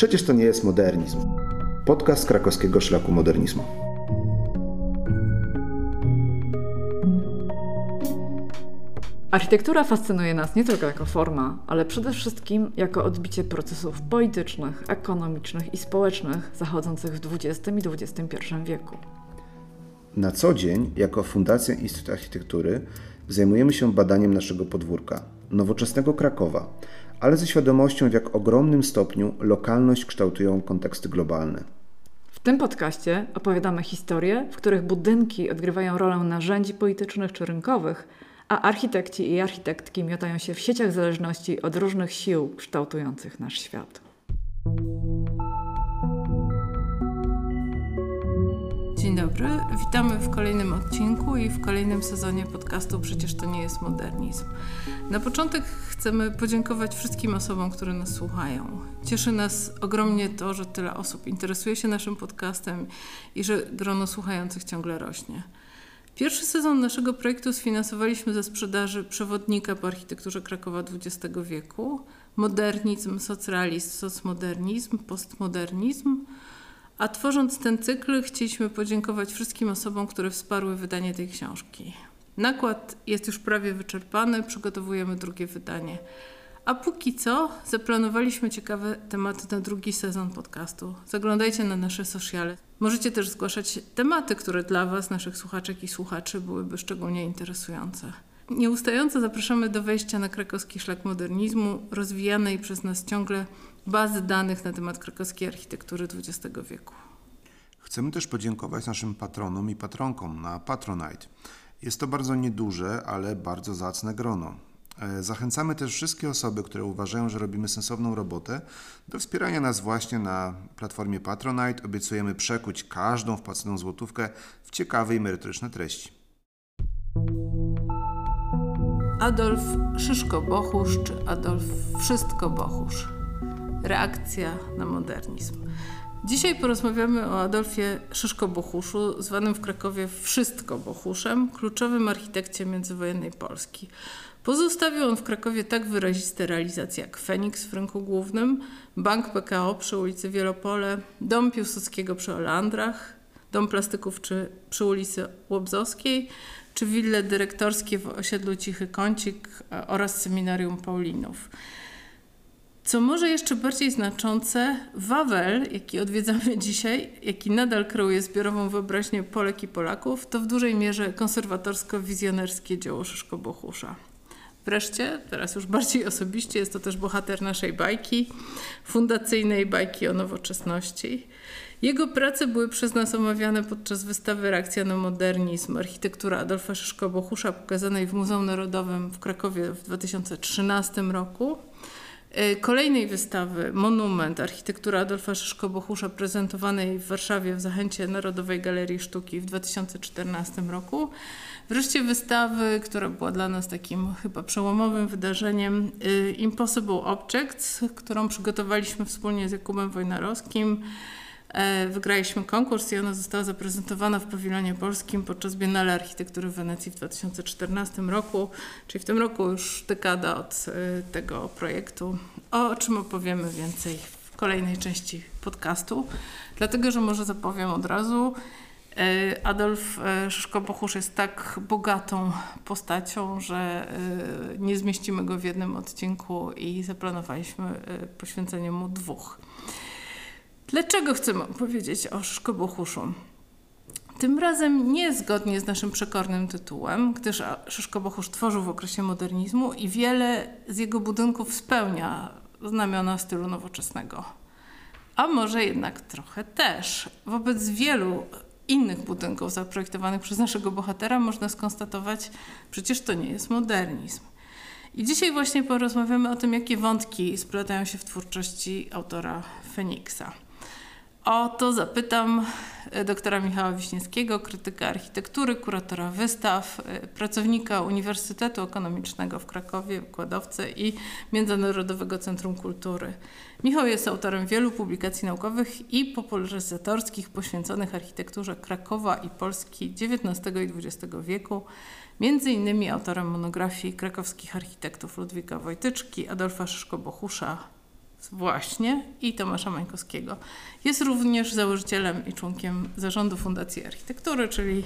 Przecież to nie jest modernizm. Podcast krakowskiego szlaku modernizmu. Architektura fascynuje nas nie tylko jako forma, ale przede wszystkim jako odbicie procesów politycznych, ekonomicznych i społecznych zachodzących w XX i XXI wieku. Na co dzień, jako Fundacja Instytut Architektury, zajmujemy się badaniem naszego podwórka, nowoczesnego Krakowa, ale ze świadomością, w jak ogromnym stopniu lokalność kształtują konteksty globalne. W tym podcaście opowiadamy historie, w których budynki odgrywają rolę narzędzi politycznych czy rynkowych, a architekci i architektki miotają się w sieciach zależności od różnych sił kształtujących nasz świat. Dzień dobry, witamy w kolejnym odcinku i w kolejnym sezonie podcastu Przecież to nie jest modernizm. Na początek chcemy podziękować wszystkim osobom, które nas słuchają. Cieszy nas ogromnie to, że tyle osób interesuje się naszym podcastem i że grono słuchających ciągle rośnie. Pierwszy sezon naszego projektu sfinansowaliśmy ze sprzedaży przewodnika po architekturze Krakowa XX wieku. Modernizm, socrealizm, socmodernizm, postmodernizm. A tworząc ten cykl, chcieliśmy podziękować wszystkim osobom, które wsparły wydanie tej książki. Nakład jest już prawie wyczerpany, przygotowujemy drugie wydanie. A póki co zaplanowaliśmy ciekawe tematy na drugi sezon podcastu. Zaglądajcie na nasze sociale. Możecie też zgłaszać tematy, które dla Was, naszych słuchaczek i słuchaczy, byłyby szczególnie interesujące. Nieustająco zapraszamy do wejścia na krakowski szlak modernizmu, rozwijanej przez nas ciągle bazy danych na temat krakowskiej architektury XX wieku. Chcemy też podziękować naszym patronom i patronkom na Patronite. Jest to bardzo nieduże, ale bardzo zacne grono. E, zachęcamy też wszystkie osoby, które uważają, że robimy sensowną robotę, do wspierania nas właśnie na platformie Patronite. Obiecujemy przekuć każdą wpłaconą złotówkę w ciekawe i merytoryczne treści. Adolf Szyszko-Bochusz czy Adolf Wszystko-Bochusz? Reakcja na modernizm. Dzisiaj porozmawiamy o Adolfie Szyszko-Bochuszu, zwanym w Krakowie Wszystko-Bochuszem, kluczowym architekcie międzywojennej Polski. Pozostawił on w Krakowie tak wyraziste realizacje jak Feniks w rynku głównym, Bank PKO przy ulicy Wielopole, Dom Piłsudskiego przy Olandrach, Dom Plastyków czy przy ulicy Łobzowskiej, czy wille dyrektorskie w osiedlu Cichy Kącik oraz seminarium Paulinów. Co może jeszcze bardziej znaczące, Wawel, jaki odwiedzamy dzisiaj, jaki nadal kreuje zbiorową wyobraźnię Polek i Polaków, to w dużej mierze konserwatorsko-wizjonerskie dzieło Szyszko-Bochusza. Wreszcie, teraz już bardziej osobiście, jest to też bohater naszej bajki, fundacyjnej bajki o nowoczesności. Jego prace były przez nas omawiane podczas wystawy Reakcja na modernizm, architektura Adolfa Szyszko-Bochusza pokazanej w Muzeum Narodowym w Krakowie w 2013 roku. E, kolejnej wystawy Monument, architektura Adolfa Szyszko-Bochusza prezentowanej w Warszawie w Zachęcie Narodowej Galerii Sztuki w 2014 roku. Wreszcie wystawy, która była dla nas takim chyba przełomowym wydarzeniem e, Impossible Objects, którą przygotowaliśmy wspólnie z Jakubem Wojnarowskim. E, wygraliśmy konkurs i ona została zaprezentowana w pawilonie polskim podczas Biennale Architektury w Wenecji w 2014 roku, czyli w tym roku już dekada od e, tego projektu, o czym opowiemy więcej w kolejnej części podcastu. Dlatego, że może zapowiem od razu, e, Adolf Szyszko-Bochusz jest tak bogatą postacią, że nie zmieścimy go w jednym odcinku i zaplanowaliśmy poświęcenie mu dwóch. Dlaczego chcemy opowiedzieć o Szyszko-Bochuszu? Tym razem nie zgodnie z naszym przekornym tytułem, gdyż Szyszko-Bochusz tworzył w okresie modernizmu i wiele z jego budynków spełnia znamiona stylu nowoczesnego. A może jednak trochę też. Wobec wielu innych budynków zaprojektowanych przez naszego bohatera można skonstatować, przecież to nie jest modernizm. I dzisiaj właśnie porozmawiamy o tym, jakie wątki splatają się w twórczości autora Feniksa. O to zapytam e, doktora Michała Wiśniewskiego, krytyka architektury, kuratora wystaw, e, pracownika Uniwersytetu Ekonomicznego w Krakowie, wykładowcę i Międzynarodowego Centrum Kultury. Michał jest autorem wielu publikacji naukowych i popularyzatorskich poświęconych architekturze Krakowa i Polski XIX i XX wieku, między innymi autorem monografii krakowskich architektów Ludwika Wojtyczki, Adolfa Szyszko-Bochusza, właśnie i Tomasza Mańkowskiego. Jest również założycielem i członkiem zarządu Fundacji Architektury, czyli,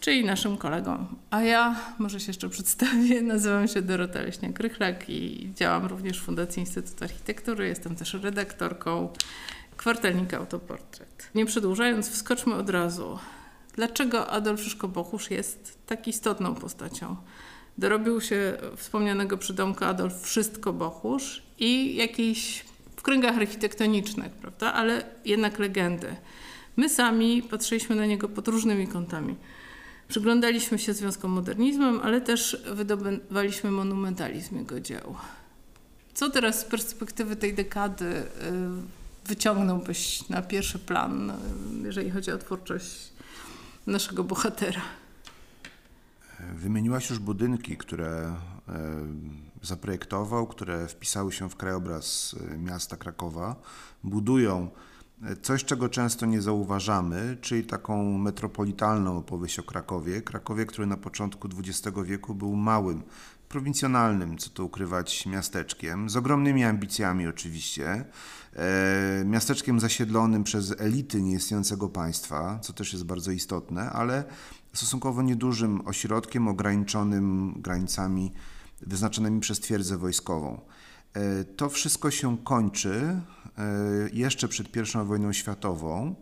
czyli naszym kolegą. A ja, może się jeszcze przedstawię, nazywam się Dorota Leśniak-Rychlak i działam również w Fundacji Instytut Architektury. Jestem też redaktorką kwartalnika Autoportret. Nie przedłużając, wskoczmy od razu. Dlaczego Adolf Szyszko-Bochusz jest tak istotną postacią? Dorobił się wspomnianego przydomka Adolf Wszystko Bochusz i jakiejś w kręgach architektonicznych, prawda, ale jednak legendy. My sami patrzyliśmy na niego pod różnymi kątami. Przyglądaliśmy się związkom modernizmem, ale też wydobywaliśmy monumentalizm jego dzieł. Co teraz z perspektywy tej dekady y, wyciągnąłbyś na pierwszy plan, y, jeżeli chodzi o twórczość naszego bohatera? Wymieniłaś już budynki, które e, zaprojektował, które wpisały się w krajobraz e, miasta Krakowa. Budują e, coś, czego często nie zauważamy, czyli taką metropolitalną opowieść o Krakowie. Krakowie, który na początku XX wieku był małym, prowincjonalnym, co tu ukrywać, miasteczkiem, z ogromnymi ambicjami oczywiście, miasteczkiem zasiedlonym przez elity nieistniejącego państwa, co też jest bardzo istotne, ale stosunkowo niedużym ośrodkiem ograniczonym granicami wyznaczonymi przez twierdzę wojskową. E, to wszystko się kończy e, jeszcze przed I wojną światową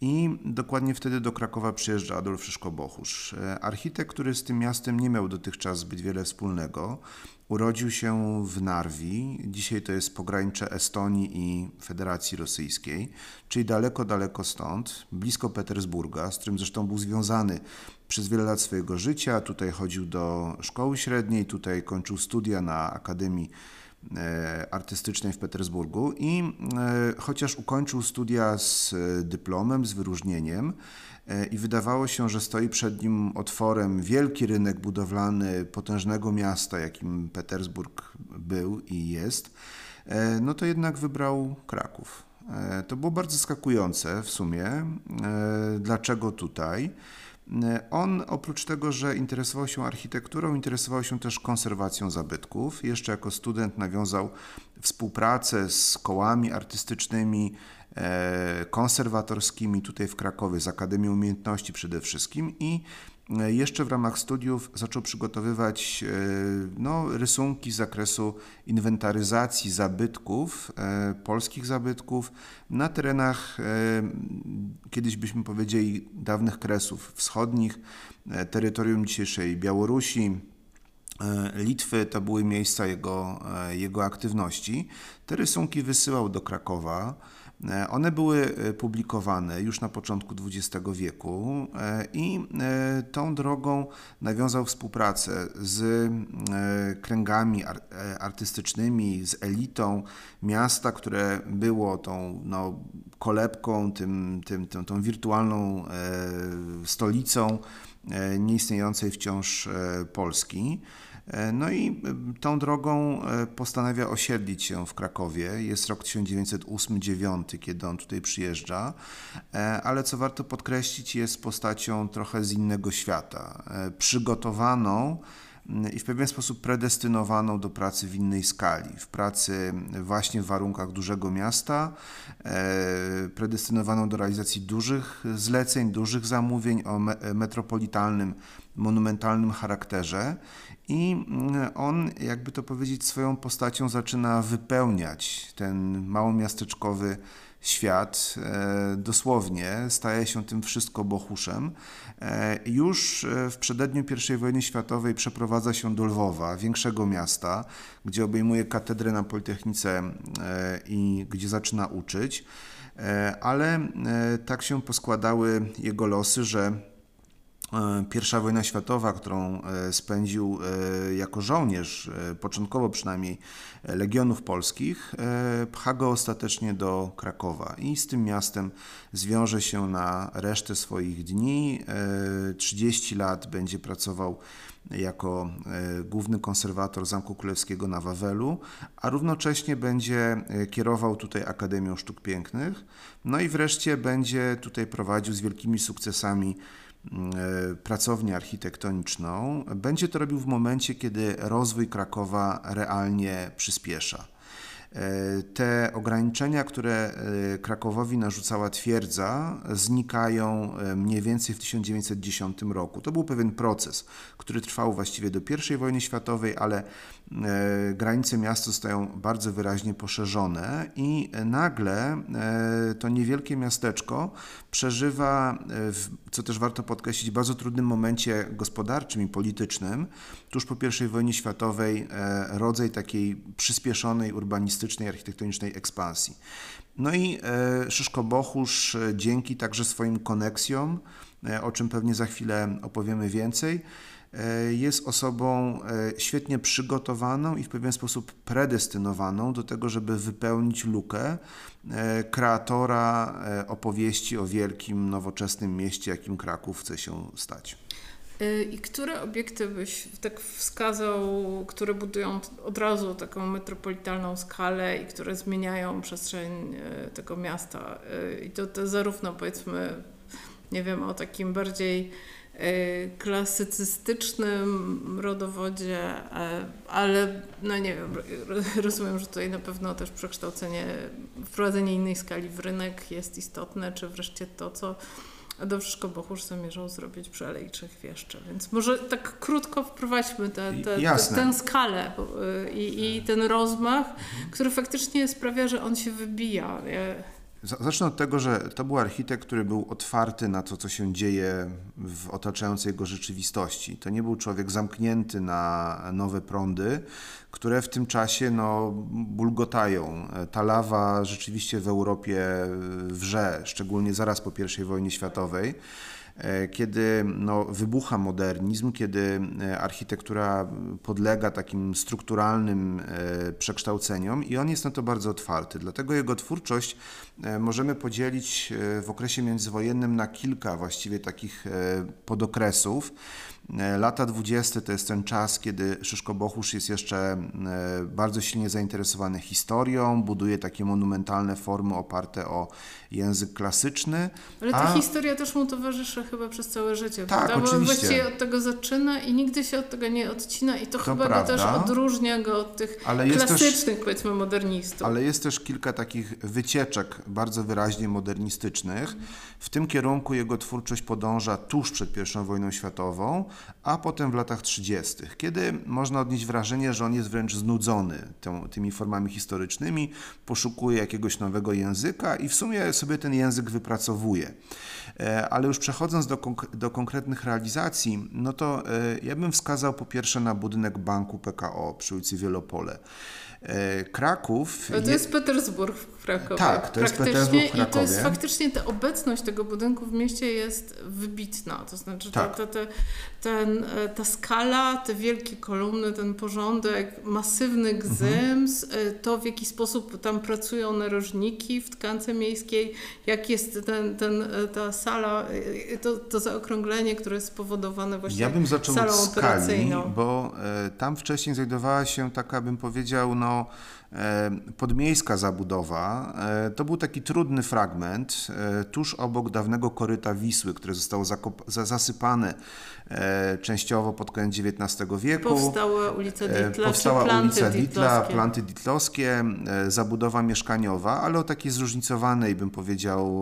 i dokładnie wtedy do Krakowa przyjeżdża Adolf Szyszko-Bochusz. E, architekt, który z tym miastem nie miał dotychczas zbyt wiele wspólnego, urodził się w Narwi. Dzisiaj to jest pogranicze Estonii i Federacji Rosyjskiej, czyli daleko, daleko stąd, blisko Petersburga, z którym zresztą był związany przez wiele lat swojego życia. Tutaj chodził do szkoły średniej, tutaj kończył studia na Akademii E, artystycznej w Petersburgu i e, chociaż ukończył studia z e, dyplomem, z wyróżnieniem i wydawało się, że stoi przed nim otworem wielki rynek budowlany potężnego miasta, jakim Petersburg był i jest, no to jednak wybrał Kraków. To było bardzo zaskakujące w sumie. Dlaczego tutaj? On oprócz tego, że interesował się architekturą, interesował się też konserwacją zabytków. Jeszcze jako student nawiązał współpracę z kołami artystycznymi, e, konserwatorskimi tutaj w Krakowie, z Akademią Umiejętności przede wszystkim i E, jeszcze w ramach studiów zaczął przygotowywać e, no, rysunki z zakresu inwentaryzacji zabytków, e, polskich zabytków na terenach, kiedyś byśmy powiedzieli, dawnych kresów wschodnich, terytorium dzisiejszej Białorusi, Litwy to były miejsca jego, jego aktywności. Te rysunki wysyłał do Krakowa. E, one były e, publikowane już na początku XX wieku e, i tą drogą nawiązał współpracę z kręgami artystycznymi, z elitą miasta, które było tą no, kolebką, tym, tym, tą, tą wirtualną stolicą nieistniejącej wciąż Polski. E, no i e, tą drogą e, postanawia osiedlić się w Krakowie. Jest rok 1908-9, kiedy on tutaj przyjeżdża, ale co warto podkreślić, jest postacią trochę z innego świata. Przygotowaną i w pewien sposób predestynowaną do pracy w innej skali, w pracy właśnie w warunkach dużego miasta, predestynowaną do realizacji dużych zleceń, dużych zamówień o metropolitalnym, monumentalnym charakterze i mm, on, jakby to powiedzieć, swoją postacią zaczyna wypełniać ten małomiasteczkowy świat. E, dosłownie staje się tym wszystko bochuszem. E, już e, w przededniu I wojny światowej przeprowadza się do Lwowa, większego miasta, gdzie obejmuje katedrę na Politechnice i gdzie zaczyna uczyć. Ale tak się poskładały jego losy, że pierwsza wojna światowa, którą e, spędził e, jako żołnierz, początkowo przynajmniej Legionów Polskich, pcha go ostatecznie do Krakowa i z tym miastem zwiąże się na resztę swoich dni. 30 lat będzie pracował jako główny konserwator Zamku Królewskiego na Wawelu, a równocześnie będzie kierował tutaj Akademią Sztuk Pięknych. No i wreszcie będzie tutaj prowadził z wielkimi sukcesami E, pracownię architektoniczną, będzie to robił w momencie, kiedy rozwój Krakowa realnie przyspiesza. E, te ograniczenia, które e, Krakowowi narzucała twierdza, znikają e, mniej więcej w 1910 roku. To był pewien proces, który trwał właściwie do I wojny światowej, ale granice miasta zostają bardzo wyraźnie poszerzone i nagle to niewielkie miasteczko przeżywa, co też warto podkreślić, w bardzo trudnym momencie gospodarczym i politycznym, tuż po I wojnie światowej rodzaj takiej przyspieszonej urbanistyki, artystycznej, architektonicznej ekspansji. No i e, Szyszko Bochusz e, dzięki także swoim koneksjom, e, o czym pewnie za chwilę opowiemy więcej, jest osobą świetnie przygotowaną i w pewien sposób predestynowaną do tego, żeby wypełnić lukę kreatora opowieści o wielkim, nowoczesnym mieście, jakim Kraków chce się stać. Y, I które obiekty byś tak wskazał, które budują od razu taką metropolitalną skalę i które zmieniają przestrzeń y, tego miasta? Y, I to, to zarówno powiedzmy, nie wiem, o takim bardziej klasycystycznym rodowodzie, ale no nie wiem, rozumiem, że tutaj na pewno też przekształcenie, wprowadzenie innej skali w rynek jest istotne, czy wreszcie to, co Adolf Szkobochusz zamierzał zrobić przy Alei Trzech Wieszcze. Więc może tak krótko wprowadźmy tę te, te, te, tę skalę y, i, i ten rozmach, który faktycznie sprawia, że on się wybija. Zacznę od tego, że to był architekt, który był otwarty na to, co się dzieje w otaczającej go rzeczywistości. To nie był człowiek zamknięty na nowe prądy, które w tym czasie no, bulgotają. Ta lawa rzeczywiście w Europie wrze, szczególnie zaraz po I wojnie światowej. E, kiedy no, wybucha modernizm, kiedy e, architektura podlega takim strukturalnym e, przekształceniom i on jest na to bardzo otwarty. Dlatego jego twórczość możemy podzielić w okresie międzywojennym na kilka właściwie takich podokresów. E, lata 20 to jest ten czas, kiedy Szyszko Bochusz jest jeszcze e, bardzo silnie zainteresowany historią, buduje takie monumentalne formy oparte o język klasyczny. Ale ta a... historia też mu towarzyszy chyba przez całe życie. Tak, prawda? oczywiście. Bo właściwie od tego zaczyna i nigdy się od tego nie odcina i to, to chyba prawda. go też odróżnia go od tych klasycznych, też, powiedzmy, modernistów. Ale jest też kilka takich wycieczek bardzo wyraźnie modernistycznych. W tym kierunku jego twórczość podąża tuż przed I wojną światową, a potem w latach 30., kiedy można odnieść wrażenie, że on jest wręcz znudzony tą, tymi formami historycznymi, poszukuje jakiegoś nowego języka i w sumie sobie ten język wypracowuje. E, ale już przechodząc do, do konkretnych realizacji, no to e, ja bym wskazał po pierwsze na budynek banku PKO przy ulicy Wielopole. E, Kraków. Ale to jest Petersburg w Krakowie. Tak, to jest Petersburg w Krakowie. I to jest faktycznie ta obecność tego budynku w mieście jest wybitna. To znaczy tak. ta, ta, ten, e, ta skala, te wielkie kolumny, ten porządek, masywny gzyms, mhm. to w jaki sposób tam pracują narożniki w tkance miejskiej, jak jest ten, ten, ta sala, to, to zaokrąglenie, które jest spowodowane właśnie Ja bym zaczął salą skali, bo e, tam wcześniej znajdowała się taka, bym powiedział, no E, podmiejska zabudowa. E, to był taki trudny fragment e, tuż obok dawnego koryta Wisły, które zostało zasypane częściowo pod koniec XIX wieku. Powstała ulica Ditla, Powstała ulica Ditla, planty ditlowskie, zabudowa mieszkaniowa, ale o takiej zróżnicowanej, bym powiedział,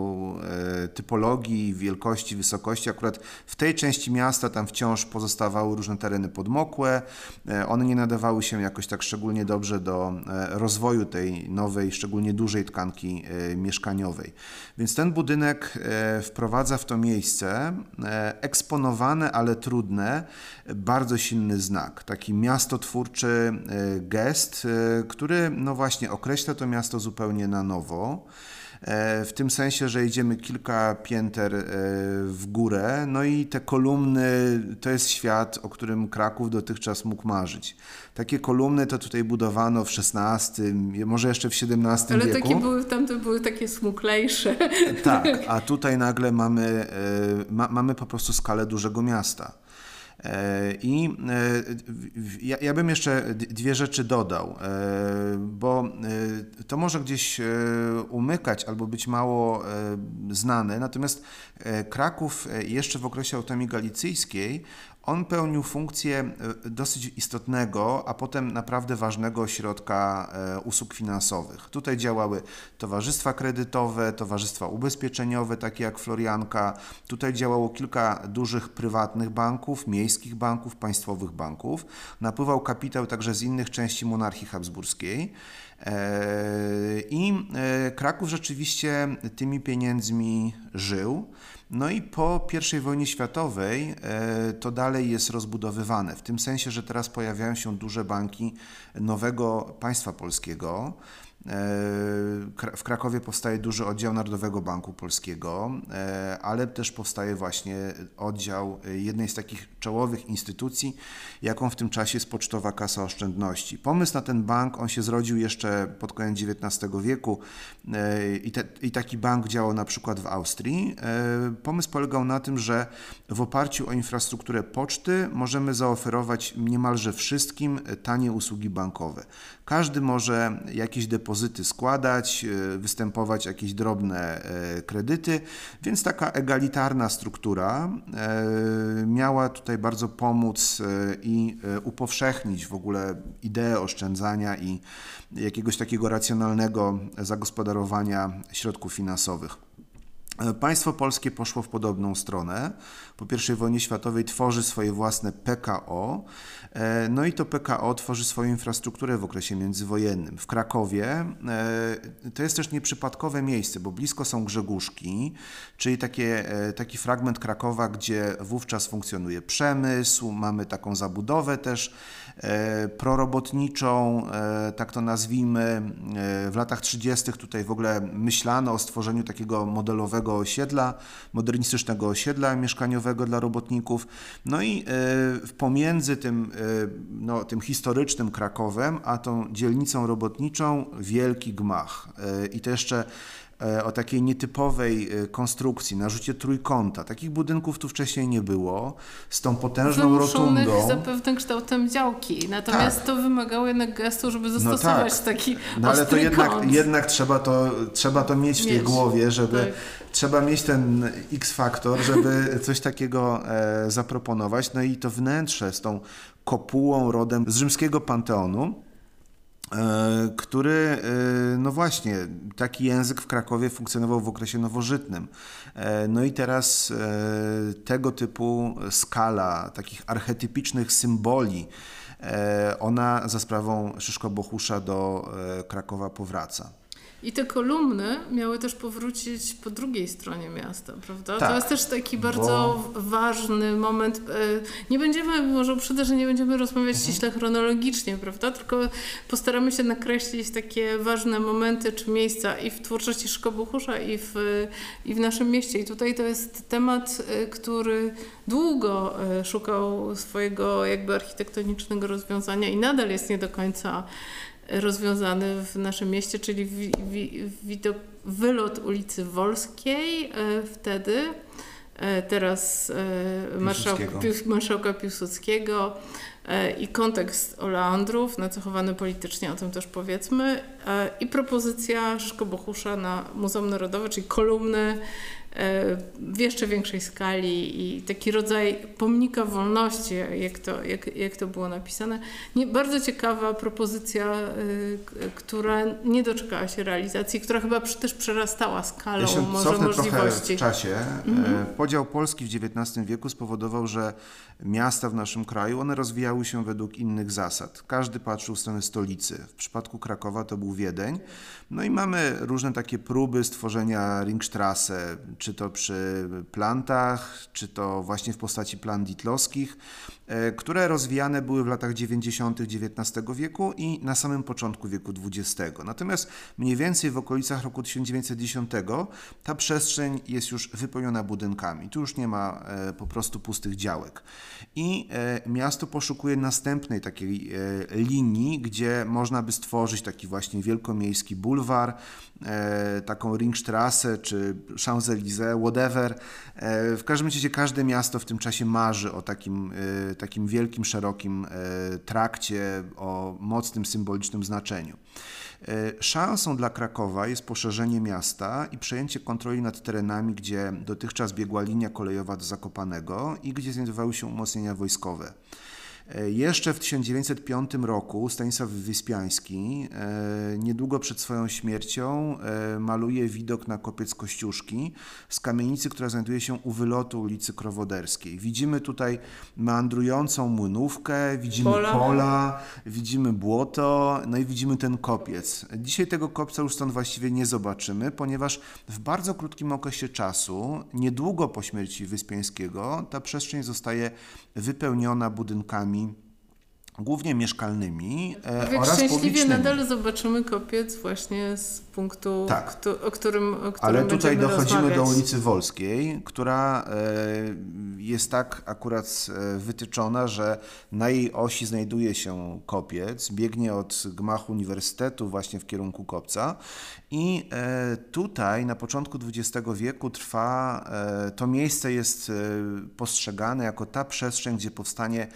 typologii, wielkości, wysokości. Akurat w tej części miasta tam wciąż pozostawały różne tereny podmokłe. One nie nadawały się jakoś tak szczególnie dobrze do rozwoju tej nowej, szczególnie dużej tkanki e, mieszkaniowej. Więc ten budynek e, wprowadza w to miejsce e, eksponowane, ale trudne, bardzo silny znak, taki miastotwórczy gest, który no właśnie określa to miasto zupełnie na nowo. E, w tym sensie, że idziemy kilka pięter e, w górę, no i te kolumny to jest świat, o którym Kraków dotychczas mógł marzyć. Takie kolumny to tutaj budowano w XVI, może jeszcze w XVII Ale wieku. Ale takie były, tamte były takie smuklejsze. Tak, a tutaj nagle mamy, e, ma, mamy po prostu skalę dużego miasta. E, I e, ja, ja, bym jeszcze dwie rzeczy dodał, e, bo to może gdzieś umykać albo być mało znane, natomiast Kraków jeszcze w okresie autonomii galicyjskiej on pełnił funkcję e, dosyć istotnego, a potem naprawdę ważnego ośrodka e, usług finansowych. Tutaj działały towarzystwa kredytowe, towarzystwa ubezpieczeniowe, takie jak Florianka. Tutaj działało kilka dużych prywatnych banków, miejskich banków, państwowych banków. Napływał kapitał także z innych części monarchii habsburskiej. E, I Kraków rzeczywiście tymi pieniędzmi żył. No i po I wojnie światowej e, to dalej jest rozbudowywane, w tym sensie, że teraz pojawiają się duże banki nowego państwa polskiego. W Krakowie powstaje duży oddział Narodowego Banku Polskiego, ale też powstaje właśnie oddział jednej z takich czołowych instytucji, jaką w tym czasie jest Pocztowa Kasa Oszczędności. Pomysł na ten bank, on się zrodził jeszcze pod koniec XIX wieku i, te, i taki bank działał na przykład w Austrii. Pomysł polegał na tym, że w oparciu o infrastrukturę poczty możemy zaoferować niemalże wszystkim tanie usługi bankowe. Każdy może jakieś depozyty składać, e, występować jakieś drobne e, kredyty, więc taka egalitarna struktura e, miała tutaj bardzo pomóc i upowszechnić w ogóle ideę oszczędzania i jakiegoś takiego racjonalnego zagospodarowania środków finansowych. Państwo polskie poszło w podobną stronę. Po I wojnie światowej tworzy swoje własne PKO, no i to PKO tworzy swoją infrastrukturę w okresie międzywojennym. W Krakowie e, to jest też nieprzypadkowe miejsce, bo blisko są Grzegórzki, czyli takie, e, taki fragment Krakowa, gdzie wówczas funkcjonuje przemysł, mamy taką zabudowę też prorobotniczą, tak to nazwijmy. W latach 30. tutaj w ogóle myślano o stworzeniu takiego modelowego osiedla, modernistycznego osiedla mieszkaniowego dla robotników. No i e, pomiędzy tym, e, no, tym historycznym Krakowem, a tą dzielnicą robotniczą wielki gmach. E, I to jeszcze o takiej nietypowej konstrukcji, na rzucie trójkąta. Takich budynków tu wcześniej nie było, z tą potężną Wymuszonych rotundą. zapewne kształtem działki, natomiast tak. to wymagało jednak gestu, żeby no zastosować no tak. taki No ale to jednak, kąt. jednak trzeba, to, trzeba to mieć w mieć. tej głowie, żeby... Tak trzeba mieć ten X-faktor, żeby coś takiego e, zaproponować. No i to wnętrze z tą kopułą rodem z rzymskiego panteonu, e, który, e, no właśnie, taki język w Krakowie funkcjonował w okresie nowożytnym. E, no i teraz e, tego typu skala takich archetypicznych symboli, e, ona za sprawą Szyszko Bohusza do Krakowa powraca. I te kolumny miały też powrócić po drugiej stronie miasta, prawda? Tak, to jest też taki bardzo bo... ważny moment. E, nie będziemy, może uprzedzę, że nie będziemy rozmawiać mhm. ściśle chronologicznie, prawda? Tylko postaramy się nakreślić takie ważne momenty czy miejsca i w twórczości Szkobuchusza i w, i w naszym mieście. I tutaj to jest temat, e, który długo e, szukał swojego jakby architektonicznego rozwiązania i nadal jest nie do końca rozwiązany w naszym mieście, czyli wi, wi, widok, wylot ulicy Wolskiej e, wtedy, e, teraz e, marszałka, marszałka Piłsudskiego i kontekst Oleandrów, nacechowany politycznie, o tym też powiedzmy, i propozycja Szyszko Bohusza na Muzeum Narodowe, czyli kolumny w jeszcze większej skali i taki rodzaj pomnika wolności, jak to, jak, jak to było napisane. Nie, bardzo ciekawa propozycja, y, która nie doczekała się realizacji, która chyba też przerastała skalą ja się może możliwości. w czasie. Mhm. Podział Polski w XIX wieku spowodował, że miasta w naszym kraju, one rozwijały się według innych zasad. Każdy patrzył w stronę stolicy. W przypadku Krakowa to był Wiedeń. No i mamy różne takie próby stworzenia Ringstrasse, czy to przy plantach, czy to właśnie w postaci plan ditlowskich, które rozwijane były w latach 90. XIX wieku i na samym początku wieku XX. Natomiast mniej więcej w okolicach roku 1910 ta przestrzeń jest już wypełniona budynkami. Tu już nie ma e, po prostu pustych działek. I e, miasto poszukuje następnej takiej linii, gdzie można by stworzyć taki właśnie wielkomiejski bulwar, taką Ringstrasse czy Champs-Élysées whatever. E, w każdym razie każde miasto w tym czasie marzy o takim, e, takim wielkim, szerokim trakcie, o mocnym, symbolicznym znaczeniu. Szansą dla Krakowa jest poszerzenie miasta i przejęcie kontroli nad terenami, gdzie dotychczas biegła linia kolejowa do Zakopanego i gdzie znajdowały się umocnienia wojskowe. E, jeszcze w 1905 roku Stanisław Wyspiański, e, niedługo przed swoją śmiercią, e, maluje widok na kopiec Kościuszki z kamienicy, która znajduje się u wylotu ulicy Krowoderskiej. Widzimy tutaj meandrującą młynówkę, widzimy pola. pola, widzimy błoto, no i widzimy ten kopiec. Dzisiaj tego kopca już stąd właściwie nie zobaczymy, ponieważ w bardzo krótkim okresie czasu, niedługo po śmierci Wyspiańskiego, ta przestrzeń zostaje wypełniona budynkami głównie mieszkalnymi e, oraz szczęśliwie nadal zobaczymy kopiec właśnie z punktu, tak. o którym, o którym Ale tutaj dochodzimy rozmawiać. do ulicy Wolskiej, która e, jest tak akurat e, wytyczona, że na jej osi znajduje się kopiec, biegnie od gmachu uniwersytetu właśnie w kierunku kopca i e, tutaj na początku XX wieku trwa, e, to miejsce jest e, postrzegane jako ta przestrzeń, gdzie powstanie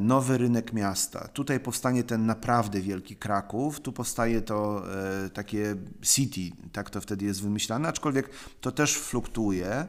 nowy rynek miasta. Tutaj powstanie ten naprawdę wielki Kraków, tu powstaje to takie city, tak to wtedy jest wymyślane, aczkolwiek to też fluktuuje.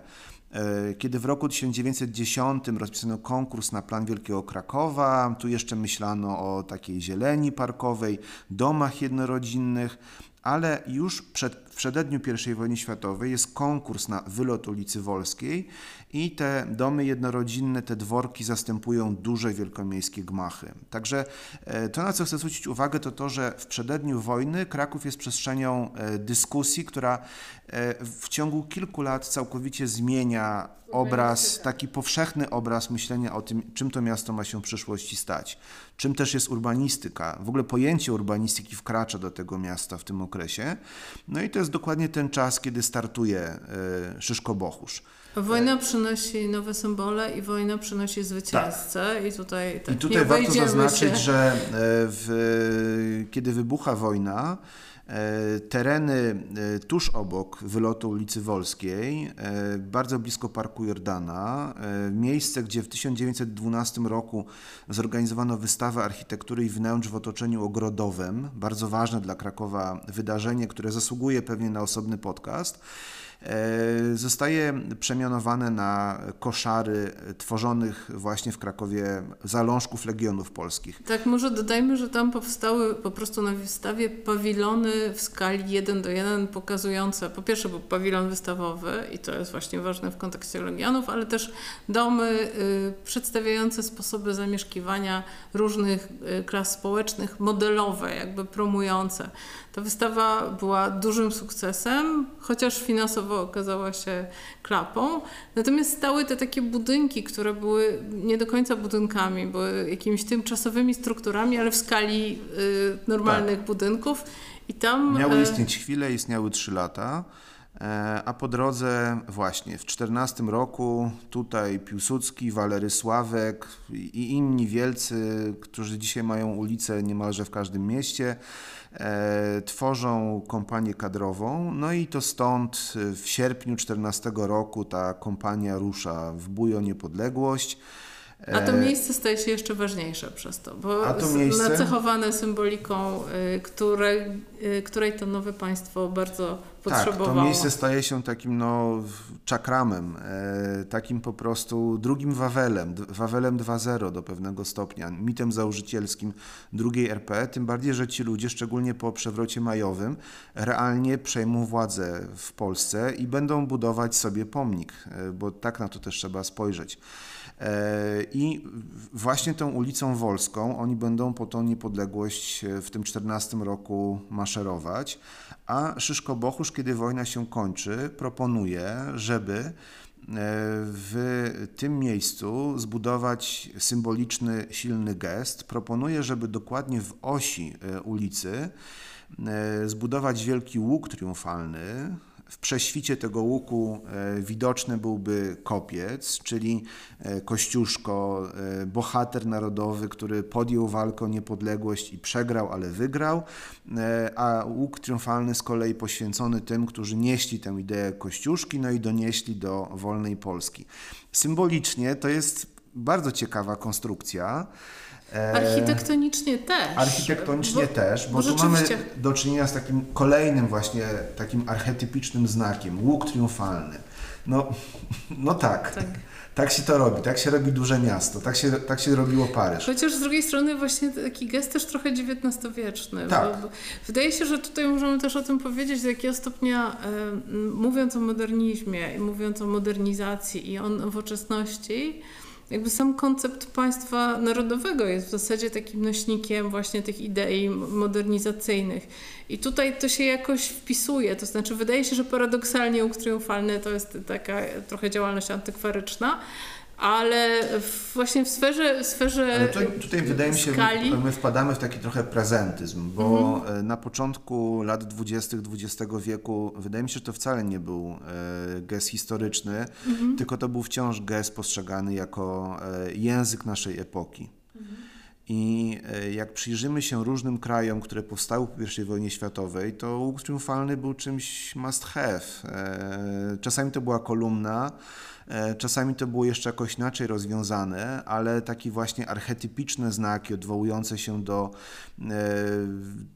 Kiedy w roku 1910 rozpisano konkurs na plan Wielkiego Krakowa, tu jeszcze myślano o takiej zieleni parkowej, domach jednorodzinnych, ale już przed, w przededniu I wojny światowej jest konkurs na wylot ulicy Wolskiej i te domy jednorodzinne, te dworki zastępują duże wielkomiejskie gmachy. Także e, to, na co chcę zwrócić uwagę, to to, że w przededniu wojny Kraków jest przestrzenią e, dyskusji, która e, w ciągu kilku lat całkowicie zmienia obraz, taki powszechny obraz myślenia o tym, czym to miasto ma się w przyszłości stać, czym też jest urbanistyka. W ogóle pojęcie urbanistyki wkracza do tego miasta w tym okresie. No i to jest dokładnie ten czas, kiedy startuje Szyszko-Bochusz. Wojna przynosi nowe symbole i wojna przynosi zwycięzcę. Tak. I tutaj, tak, I tutaj warto zaznaczyć, się. że e, w, kiedy wybucha wojna, e, tereny e, tuż obok wylotu ulicy Wolskiej, bardzo blisko Parku Jordana, miejsce, gdzie w 1912 roku zorganizowano wystawę architektury i wnętrz w otoczeniu ogrodowym, bardzo ważne dla Krakowa wydarzenie, które zasługuje pewnie na osobny podcast. E, zostaje przemianowane na koszary tworzonych właśnie w Krakowie zalążków legionów polskich. Tak, może dodajmy, że tam powstały po prostu na wystawie pawilony w skali 1 do 1 pokazujące, po pierwsze był pawilon wystawowy i to jest właśnie ważne w kontekście legionów, ale też domy y, przedstawiające sposoby zamieszkiwania różnych y, klas społecznych, modelowe, jakby promujące. Ta wystawa była dużym sukcesem, chociaż finansowo okazała się klapą. Natomiast stały te takie budynki, które były nie do końca budynkami, były jakimiś tymczasowymi strukturami, ale w skali y, normalnych tak. budynków. I tam, Miały e, istnieć chwilę, istniały trzy lata. E, a po drodze właśnie w 14 roku tutaj Piłsudski, Walery Sławek i inni wielcy, którzy dzisiaj mają ulice niemalże w każdym mieście, tworzą kompanię kadrową. No i to stąd w sierpniu 14 roku ta kompania rusza w bujo niepodległość. A to e, miejsce staje się jeszcze ważniejsze przez to, bo A to miejsce... nacechowane symboliką, y, której, y, której to nowe państwo bardzo potrzebowało. Tak, to miejsce staje się takim no, czakramem, e, takim po prostu drugim Wawelem, Wawelem 2.0 do pewnego stopnia, mitem założycielskim drugiej RP, tym bardziej, że ci ludzie, szczególnie po przewrocie majowym, realnie przejmą władzę w Polsce i będą budować sobie pomnik, e, bo tak na to też trzeba spojrzeć. E, I właśnie tą ulicą Wolską oni będą po tą niepodległość w tym 14 roku maszerować, a Szyszko-Bochusz, kiedy wojna się kończy, proponuje, żeby e, w tym miejscu zbudować symboliczny, silny gest. Proponuje, żeby dokładnie w osi e, ulicy zbudować wielki łuk triumfalny, w prześwicie tego łuku e, widoczny byłby kopiec, czyli e, Kościuszko, e, bohater narodowy, który podjął walkę o niepodległość i przegrał, ale wygrał, a łuk triumfalny z kolei poświęcony tym, którzy nieśli tę ideę Kościuszki, no i donieśli do wolnej Polski. Symbolicznie to jest bardzo ciekawa konstrukcja. Architektonicznie też. Architektonicznie bo, też, bo, bo tu mamy do czynienia z takim kolejnym właśnie takim archetypicznym znakiem, łuk triumfalny. No, no tak. tak. Tak się to robi, tak się robi duże miasto, tak się, tak się robiło Paryż. Chociaż z drugiej strony właśnie taki gest też trochę XIX-wieczny. Tak. Bo, bo wydaje się, że tutaj możemy też o tym powiedzieć, do jakiego stopnia e, mówiąc o modernizmie, mówiąc o modernizacji i o nowoczesności, jakby sam koncept państwa narodowego jest w zasadzie takim nośnikiem właśnie tych idei modernizacyjnych. I tutaj to się jakoś wpisuje, to znaczy wydaje się, że paradoksalnie łuk triumfalny to jest taka trochę działalność antykwaryczna, ale właśnie w sferze, w sferze ale tutaj, tutaj wydaje mi się, skali... my wpadamy w taki trochę prezentyzm, bo mhm. na początku lat 20. XX wieku wydaje mi się, że to wcale nie był e, gest historyczny, mhm. tylko to był wciąż gest postrzegany jako e, język naszej epoki. Mhm. I e, jak przyjrzymy się różnym krajom, które powstały po I wojnie światowej, to łuk triumfalny był czymś must have. Czasami to była kolumna, E, czasami to było jeszcze jakoś inaczej rozwiązane, ale takie właśnie archetypiczne znaki odwołujące się do e,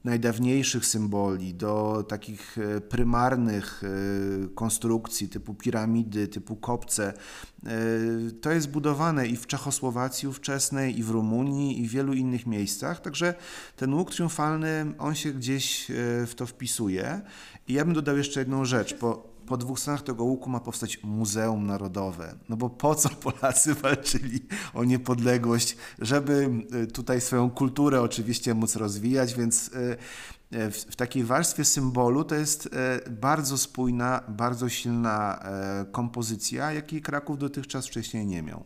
najdawniejszych symboli, do takich e, prymarnych konstrukcji typu piramidy, typu kopce. To jest budowane i w Czechosłowacji ówczesnej, i w Rumunii, i w wielu innych miejscach. Także ten łuk triumfalny, on się gdzieś w to wpisuje. I ja bym dodał jeszcze jedną rzecz, bo po dwóch stronach tego łuku ma powstać Muzeum Narodowe. No bo po co Polacy walczyli o niepodległość, żeby y, tutaj swoją kulturę oczywiście móc rozwijać, więc y, y, w, takiej warstwie symbolu to jest bardzo spójna, bardzo silna kompozycja, jakiej Kraków dotychczas wcześniej nie miał.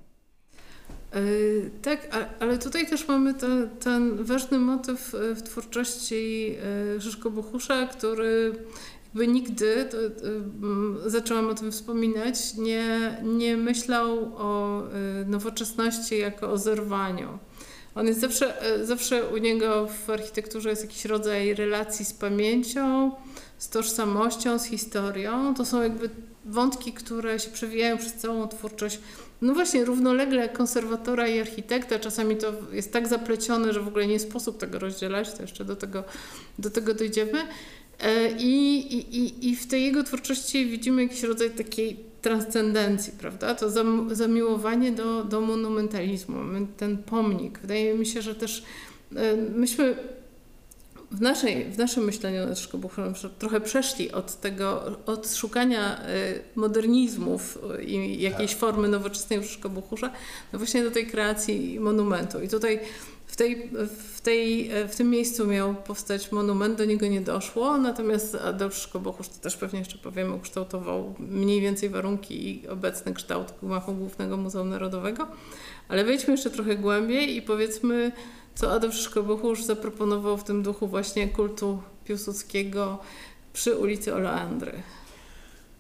Tak, ale tutaj też mamy ten, ten ważny motyw w twórczości Szyszko Bohusza, który jakby nigdy, to, to, mm, zaczęłam o tym wspominać, nie, nie myślał o y, nowoczesności jako o zerwaniu. On jest zawsze, y, zawsze u niego w architekturze jest jakiś rodzaj relacji z pamięcią, z tożsamością, z historią. To są jakby wątki, które się przewijają przez całą twórczość. No właśnie, równolegle konserwatora i architekta. Czasami to jest tak zaplecione, że w ogóle nie sposób tego rozdzielać, to jeszcze do tego, do tego dojdziemy. E, I, i, I w tej jego twórczości widzimy jakiś rodzaj takiej transcendencji, prawda? To zamiłowanie do, do monumentalizmu, ten pomnik. Wydaje mi się, że też e, myśmy w, naszej, w naszym myśleniu nad Szkobuchem trochę przeszli od tego, od szukania e, modernizmów i jakiejś tak. formy nowoczesnej w Szkobuchurza, no właśnie do tej kreacji monumentu. I tutaj w, tej, w, tej, w tym miejscu miał powstać monument, do niego nie doszło, natomiast Adolf Szkobochusz, to też pewnie jeszcze powiemy, ukształtował mniej więcej warunki i obecny kształt gmachu Głównego Muzeum Narodowego. Ale wejdźmy jeszcze trochę głębiej i powiedzmy, co Adolf Szkobochusz zaproponował w tym duchu właśnie kultu Piłsudskiego przy ulicy Oleandry.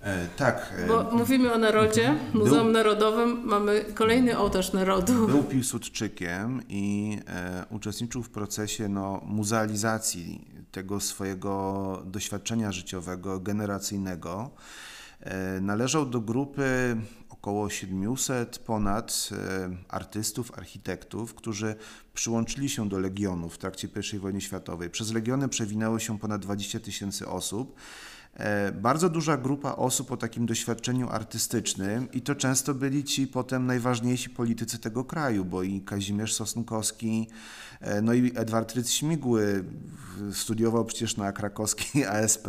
E, tak. E, Bo mówimy o narodzie, mhm. Muzeum był, Narodowym, mamy kolejny ołtarz narodu. Był Piłsudczykiem i e, uczestniczył w procesie no, muzealizacji tego swojego doświadczenia życiowego, generacyjnego. E, należał do grupy około 700 ponad e, artystów, architektów, którzy przyłączyli się do Legionów w trakcie I wojny światowej. Przez Legiony przewinęło się ponad 20 tysięcy osób. E, bardzo duża grupa osób o takim doświadczeniu artystycznym i to często byli ci potem najważniejsi politycy tego kraju, bo i Kazimierz Sosnkowski, e, no i Edward Rydz-Śmigły studiował przecież na krakowskiej ASP.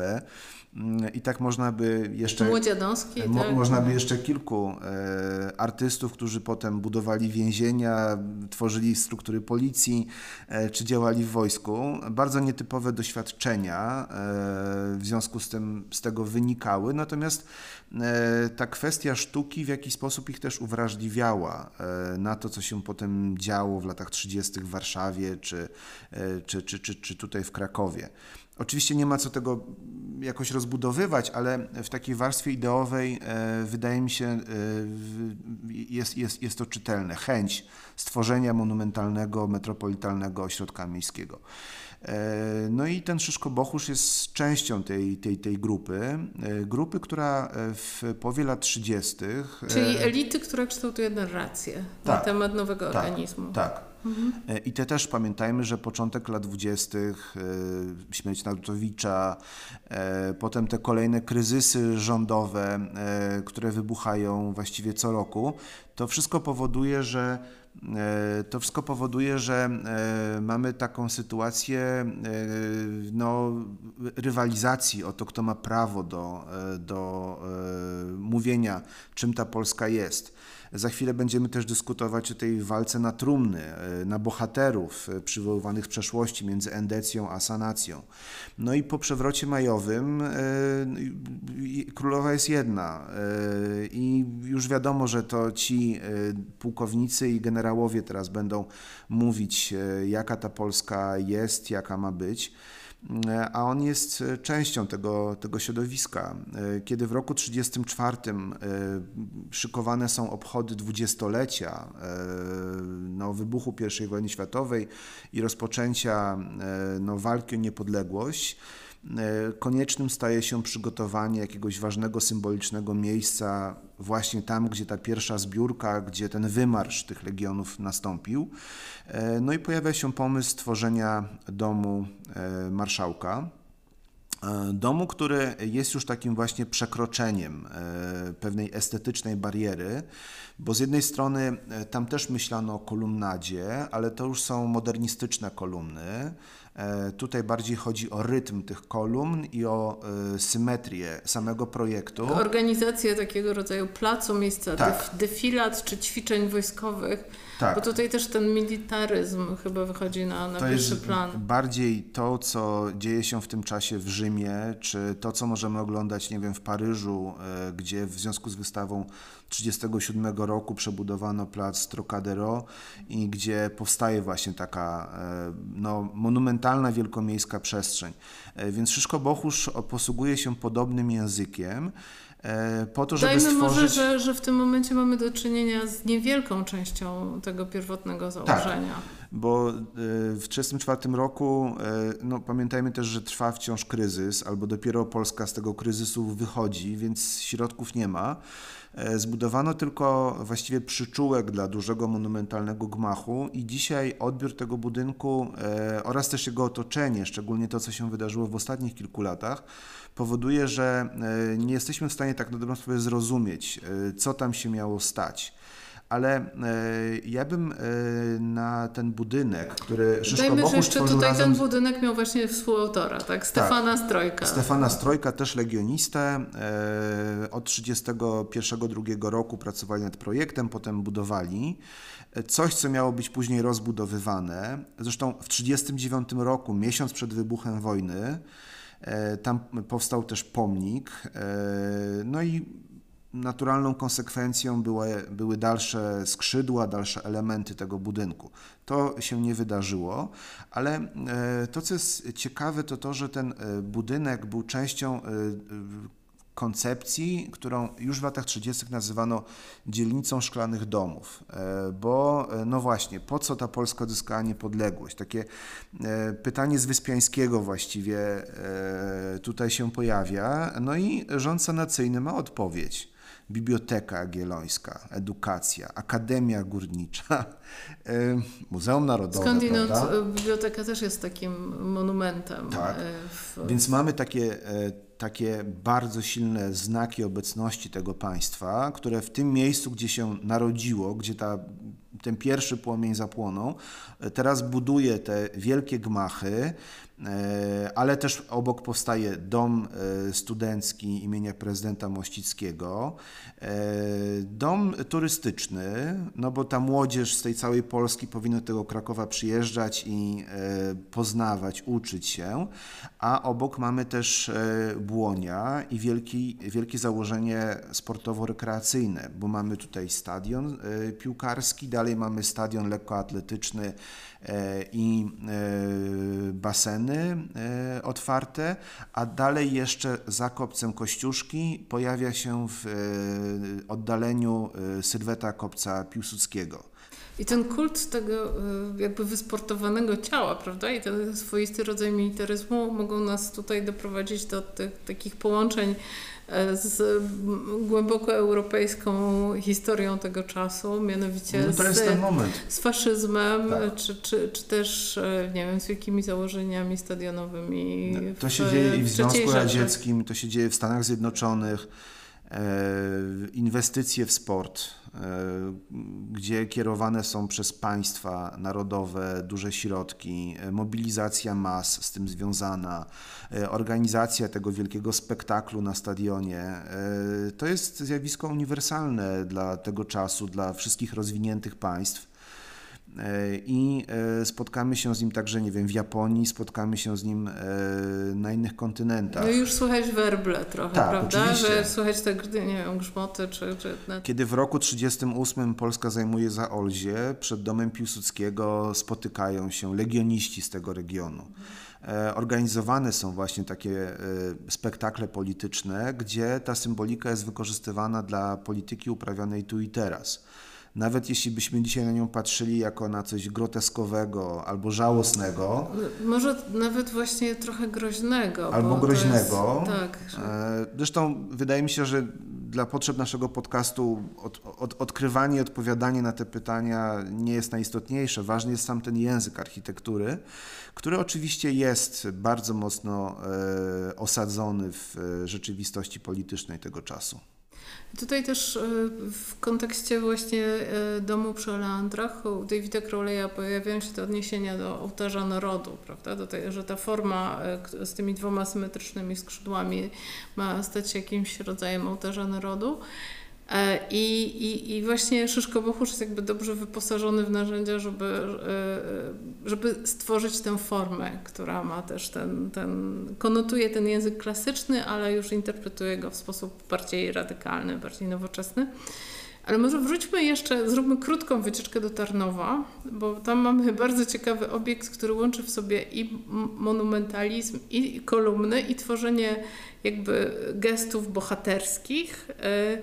I tak można by jeszcze. Młodzianowski, mo, tak. Można by jeszcze kilku e, artystów, którzy potem budowali więzienia, tworzyli struktury policji, e, czy działali w wojsku. Bardzo nietypowe doświadczenia e, w związku z tym z tego wynikały. Natomiast e, ta kwestia sztuki w jakiś sposób ich też uwrażliwiała e, na to, co się potem działo w latach 30. w Warszawie czy, e, czy, czy, czy, czy tutaj w Krakowie. Oczywiście nie ma co tego jakoś rozbudowywać, ale w takiej warstwie ideowej e, wydaje mi się, e, jest, jest, jest to czytelne. Chęć stworzenia monumentalnego, metropolitalnego ośrodka miejskiego. E, no i ten Szyszko-Bochusz jest częścią tej, tej, tej grupy, grupy, która w połowie lat 30. Czyli elity, która kształtuje narrację tak, na temat nowego tak, organizmu. Tak. Mhm. I te też pamiętajmy, że początek lat dwudziestych, śmierć Narutowicza, potem te kolejne kryzysy rządowe, które wybuchają właściwie co roku, to wszystko powoduje, że to wszystko powoduje, że mamy taką sytuację no, rywalizacji o to, kto ma prawo do, do mówienia, czym ta Polska jest. Za chwilę będziemy też dyskutować o tej walce na trumny, e, na bohaterów e, przywoływanych z przeszłości między endecją a sanacją. No i po przewrocie majowym e, królowa jest jedna i już wiadomo, że to ci pułkownicy i generałowie teraz będą mówić, jaka ta Polska jest, jaka ma być a on jest częścią tego, tego środowiska. Kiedy w roku 1934 e, szykowane są obchody dwudziestolecia e, no, wybuchu I wojny światowej i rozpoczęcia e, no, walki o niepodległość, E, koniecznym staje się przygotowanie jakiegoś ważnego, symbolicznego miejsca właśnie tam, gdzie ta pierwsza zbiórka, gdzie ten wymarsz tych legionów nastąpił. E, no i pojawia się pomysł stworzenia domu e, marszałka. Domu, który jest już takim właśnie przekroczeniem pewnej estetycznej bariery, bo z jednej strony tam też myślano o kolumnadzie, ale to już są modernistyczne kolumny. E, tutaj bardziej chodzi o rytm tych kolumn i o e, symetrię samego projektu. Organizację takiego rodzaju placu, miejsca tak. defilat czy ćwiczeń wojskowych. Tak. Bo tutaj też ten militaryzm chyba wychodzi na, na to pierwszy plan. Bardziej to, co dzieje się w tym czasie w Rzymie, czy to, co możemy oglądać, nie wiem, w Paryżu, e, gdzie w związku z wystawą 1937 roku przebudowano plac Trocadero i gdzie powstaje właśnie taka no, monumentalna wielkomiejska przestrzeń. E, więc Szyszko Bochusz posługuje się podobnym językiem e, po to, żeby Dajmy stworzyć... może, że, że w tym momencie mamy do czynienia z niewielką częścią tego pierwotnego założenia. Tak, bo e, w 1934 roku, no pamiętajmy też, że trwa wciąż kryzys, albo dopiero Polska z tego kryzysu wychodzi, więc środków nie ma. E, zbudowano tylko właściwie przyczółek dla dużego monumentalnego gmachu i dzisiaj odbiór tego budynku e, oraz też jego otoczenie, szczególnie to, co się wydarzyło w ostatnich kilku latach, powoduje, że e, nie jesteśmy w stanie tak na dobrą sprawę zrozumieć, co tam się miało stać ale e, ja bym e, na ten budynek, który Szyszko Dajmy, że jeszcze tutaj razem... ten budynek miał właśnie współautora, tak? Stefana tak. Strojka. Stefana Strojka, też legionistę. E, od 1931-1932 roku pracowali nad projektem, potem budowali. Coś, co miało być później rozbudowywane. Zresztą w 1939 roku, miesiąc przed wybuchem wojny, tam powstał też pomnik. No i naturalną konsekwencją były, były dalsze skrzydła, dalsze elementy tego budynku. To się nie wydarzyło, ale e, to, co jest ciekawe, to to, że ten e, budynek był częścią e, koncepcji, którą już w latach 30. nazywano dzielnicą szklanych domów. Bo, no właśnie, po co ta Polska odzyskała niepodległość? Takie pytanie z Wyspiańskiego właściwie tutaj się pojawia. No i rząd sanacyjny ma odpowiedź. Biblioteka Jagiellońska, edukacja, Akademia Górnicza, Muzeum Narodowe. Skądinąd prawda? biblioteka też jest takim monumentem. Tak. E, w... Więc mamy takie, e, takie bardzo silne znaki obecności tego państwa, które w tym miejscu, gdzie się narodziło, gdzie ta ten pierwszy płomień zapłonął. E, teraz buduje te wielkie gmachy, e, ale też obok powstaje dom e, studencki imienia prezydenta Mościckiego, dom turystyczny, no bo ta młodzież z tej całej Polski powinna do tego Krakowa przyjeżdżać i poznawać, uczyć się, a obok mamy też Błonia i wielki, wielkie założenie sportowo-rekreacyjne, bo mamy tutaj stadion piłkarski, dalej mamy stadion lekkoatletyczny e, i e, baseny e, otwarte, a dalej jeszcze za kopcem Kościuszki pojawia się w e, oddaleniu e, sylweta kopca Piłsudskiego. I ten kult tego jakby wysportowanego ciała, prawda? I ten swoisty rodzaj militaryzmu mogą nas tutaj doprowadzić do tych takich połączeń e, z m, głęboko europejską historią tego czasu, mianowicie No z, z faszyzmem, Tak. czy, czy, czy też, e, nie wiem, z wielkimi założeniami stadionowymi. To się w- dzieje i w Związku. Radzieckim, to się dzieje w Stanach Zjednoczonych. E, inwestycje w sport, e, gdzie kierowane są przez państwa narodowe duże środki, e, mobilizacja mas z tym związana, organizacja tego wielkiego spektaklu na stadionie. To jest zjawisko uniwersalne dla tego czasu, dla wszystkich rozwiniętych państw. E, I e, spotkamy się z nim także, nie wiem, w Japonii, spotkamy się z nim e, na innych kontynentach. No już słychać werble trochę, Tak, prawda? oczywiście. Że słychać te, nie wiem, grzmoty, czy, czy na Kiedy w roku 1938 Polska zajmuje Zaolzie, przed domem Piłsudskiego spotykają się legioniści z tego regionu. Organizowane są właśnie takie spektakle polityczne, gdzie ta symbolika jest wykorzystywana dla polityki uprawianej tu i teraz. Nawet jeśli byśmy dzisiaj na nią patrzyli jako na coś groteskowego albo żałosnego, Może nawet właśnie trochę groźnego. Albo groźnego. Jest, tak. że- E, Zresztą wydaje mi się, że dla potrzeb naszego podcastu od, od, odkrywanie i odpowiadanie na te pytania nie jest najistotniejsze. Ważny jest sam ten język architektury, który oczywiście jest bardzo mocno e, osadzony w e, rzeczywistości politycznej tego czasu. Tutaj też e, w kontekście właśnie e, domu przy Leandrach u Davida Crowley'a pojawiają się te odniesienia do ołtarza narodu, prawda? Do tej, że ta forma e, z tymi dwoma symetrycznymi skrzydłami ma stać się jakimś rodzajem ołtarza narodu. E, I, i, I właśnie Szyszko Bochusz jest jakby dobrze wyposażony w narzędzia, żeby, e, żeby stworzyć tę formę, która ma też ten, ten, konotuje ten język klasyczny, ale już interpretuje go w sposób bardziej radykalny, bardziej nowoczesny. Ale może wróćmy jeszcze, zróbmy krótką wycieczkę do Tarnowa, bo tam mamy bardzo ciekawy obiekt, który łączy w sobie i monumentalizm, i kolumny, i tworzenie jakby gestów bohaterskich. E,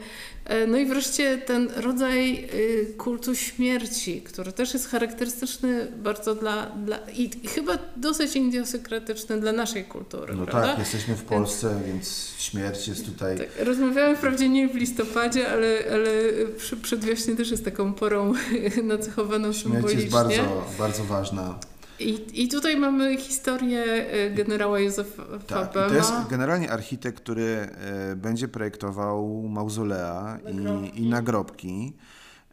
e, No i wreszcie ten rodzaj y, kultu śmierci, który też jest charakterystyczny bardzo dla, dla i chyba dosyć idiosynkratyczny dla naszej kultury, No prawda? tak, jesteśmy w Polsce, więc śmierć jest tutaj. Tak, rozmawiamy wprawdzie nie w listopadzie, ale, ale przy, przedwiośnie też jest taką porą nacechowaną Śmierć symbolicznie. jest bardzo, bardzo ważna. I, I tutaj mamy historię e, generała Józefa Tak, Bema. to jest generalnie architekt, który e, będzie projektował mauzolea i, i nagrobki.